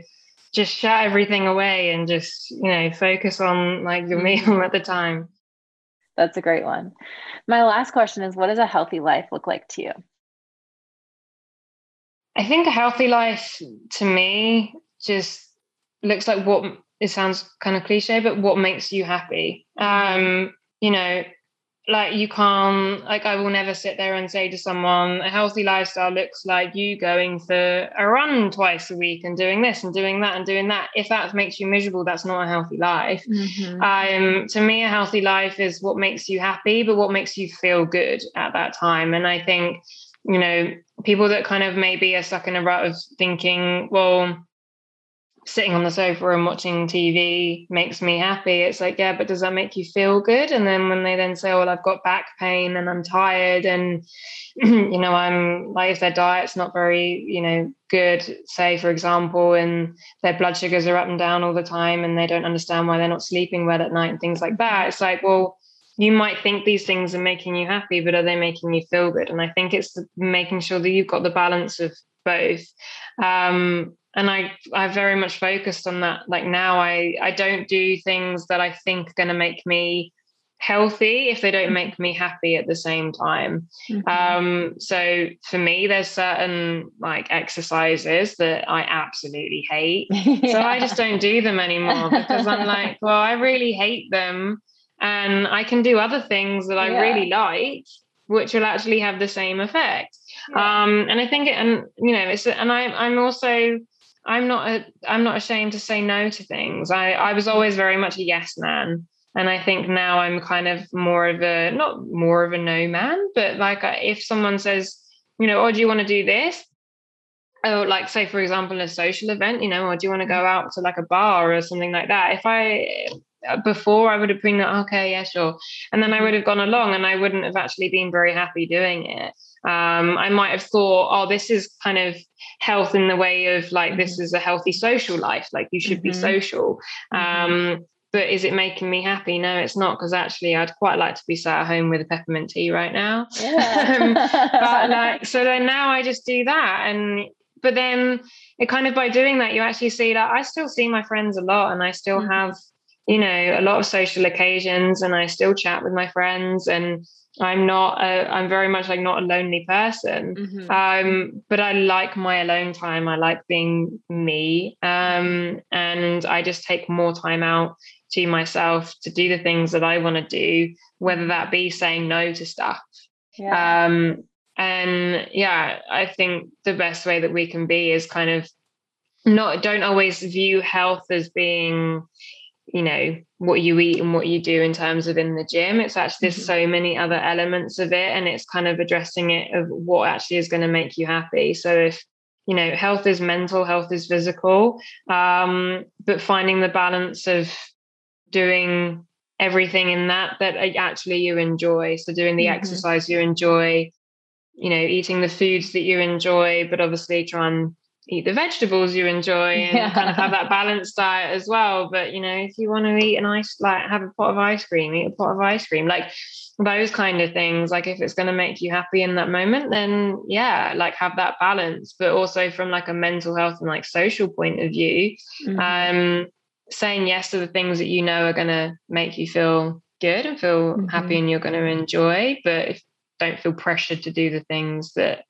just shut everything away and just you know focus on like your mm-hmm. meal at the time. That's a great one. My last question is what does a healthy life look like to you? I think a healthy life to me just looks like what it sounds kind of cliche, but what makes you happy. Um, you know, like you can't like i will never sit there and say to someone a healthy lifestyle looks like you going for a run twice a week and doing this and doing that and doing that. If that makes you miserable that's not a healthy life. Mm-hmm. um to me a healthy life is what makes you happy but what makes you feel good at that time. And i think you know people that kind of maybe are stuck in a rut of thinking well sitting on the sofa and watching TV makes me happy. It's like, yeah, but does that make you feel good? And then when they then say, well, I've got back pain and I'm tired and, you know, I'm like, if their diet's not very, you know, good, say, for example, and their blood sugars are up and down all the time and they don't understand why they're not sleeping well at night and things like that. It's like, well, you might think these things are making you happy, but are they making you feel good? And I think it's making sure that you've got the balance of both. Um, and I I very much focused on that. Like now I I don't do things that I think are going to make me healthy if they don't make me happy at the same time. Mm-hmm. Um, so for me, there's certain like exercises that I absolutely hate. yeah. So I just don't do them anymore because I'm like, well, I really hate them. And I can do other things that I yeah. really like, which will actually have the same effect. Yeah. Um, and I think, it, and you know, it's, and I, I'm also, I'm not a, I'm not ashamed to say no to things. I I was always very much a yes man, and I think now I'm kind of more of a not more of a no man, but like uh, if someone says, you know, oh, do you want to do this? Oh, like say for example, a social event, you know, or do you want to go out to like a bar or something like that? If I uh, before I would have been like, okay, yeah, sure, and then I would have gone along, and I wouldn't have actually been very happy doing it um, I might have thought, oh, this is kind of health in the way of like, mm-hmm. this is a healthy social life, like you should mm-hmm. be social. Mm-hmm. Um, but is it making me happy? No, it's not, because actually I'd quite like to be sat at home with a peppermint tea right now. Yeah. um, but like, so then now I just do that. And but then it kind of by doing that, you actually see that I still see my friends a lot and I still mm-hmm. have, you know, a lot of social occasions and I still chat with my friends and I'm not. A, I'm very much like not a lonely person. Mm-hmm. Um, but I like my alone time. I like being me. Um, and I just take more time out to myself to do the things that I want to do, whether that be saying no to stuff. Yeah. Um, and yeah, I think the best way that we can be is kind of not don't always view health as being you know what you eat and what you do in terms of in the gym it's actually there's mm-hmm. so many other elements of it and it's kind of addressing it of what actually is going to make you happy so if you know health is mental health is physical um, but finding the balance of doing everything in that that actually you enjoy so doing the mm-hmm. exercise you enjoy you know eating the foods that you enjoy but obviously try and eat the vegetables you enjoy and yeah. kind of have that balanced diet as well. But you know, if you want to eat an ice, like have a pot of ice cream, eat a pot of ice cream, like those kind of things. Like if it's going to make you happy in that moment, then yeah, like have that balance. But also from like a mental health and like social point of view, mm-hmm. um, saying yes to the things that you know are going to make you feel good and feel mm-hmm. happy and you're going to enjoy. But if don't feel pressured to do the things that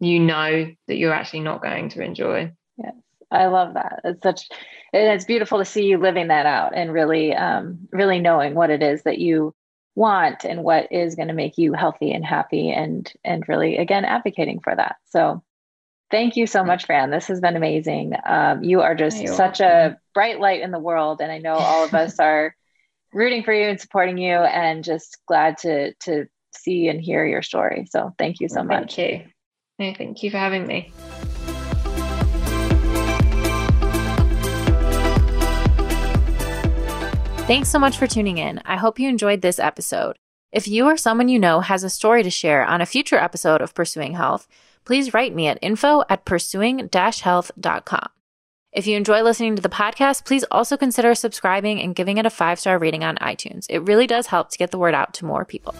you know that you're actually not going to enjoy. Yes, I love that. It's such, it's beautiful to see you living that out and really, um, really knowing what it is that you want and what is going to make you healthy and happy, and and really again advocating for that. So, thank you so much, Fran. This has been amazing. Um, you are just You're such welcome. a bright light in the world, and I know all of us are rooting for you and supporting you, and just glad to to see and hear your story. So, thank you so well, much. Thank you. No, thank you for having me. Thanks so much for tuning in. I hope you enjoyed this episode. If you or someone you know has a story to share on a future episode of Pursuing Health, please write me at info at pursuing-health.com. If you enjoy listening to the podcast, please also consider subscribing and giving it a five star rating on iTunes. It really does help to get the word out to more people.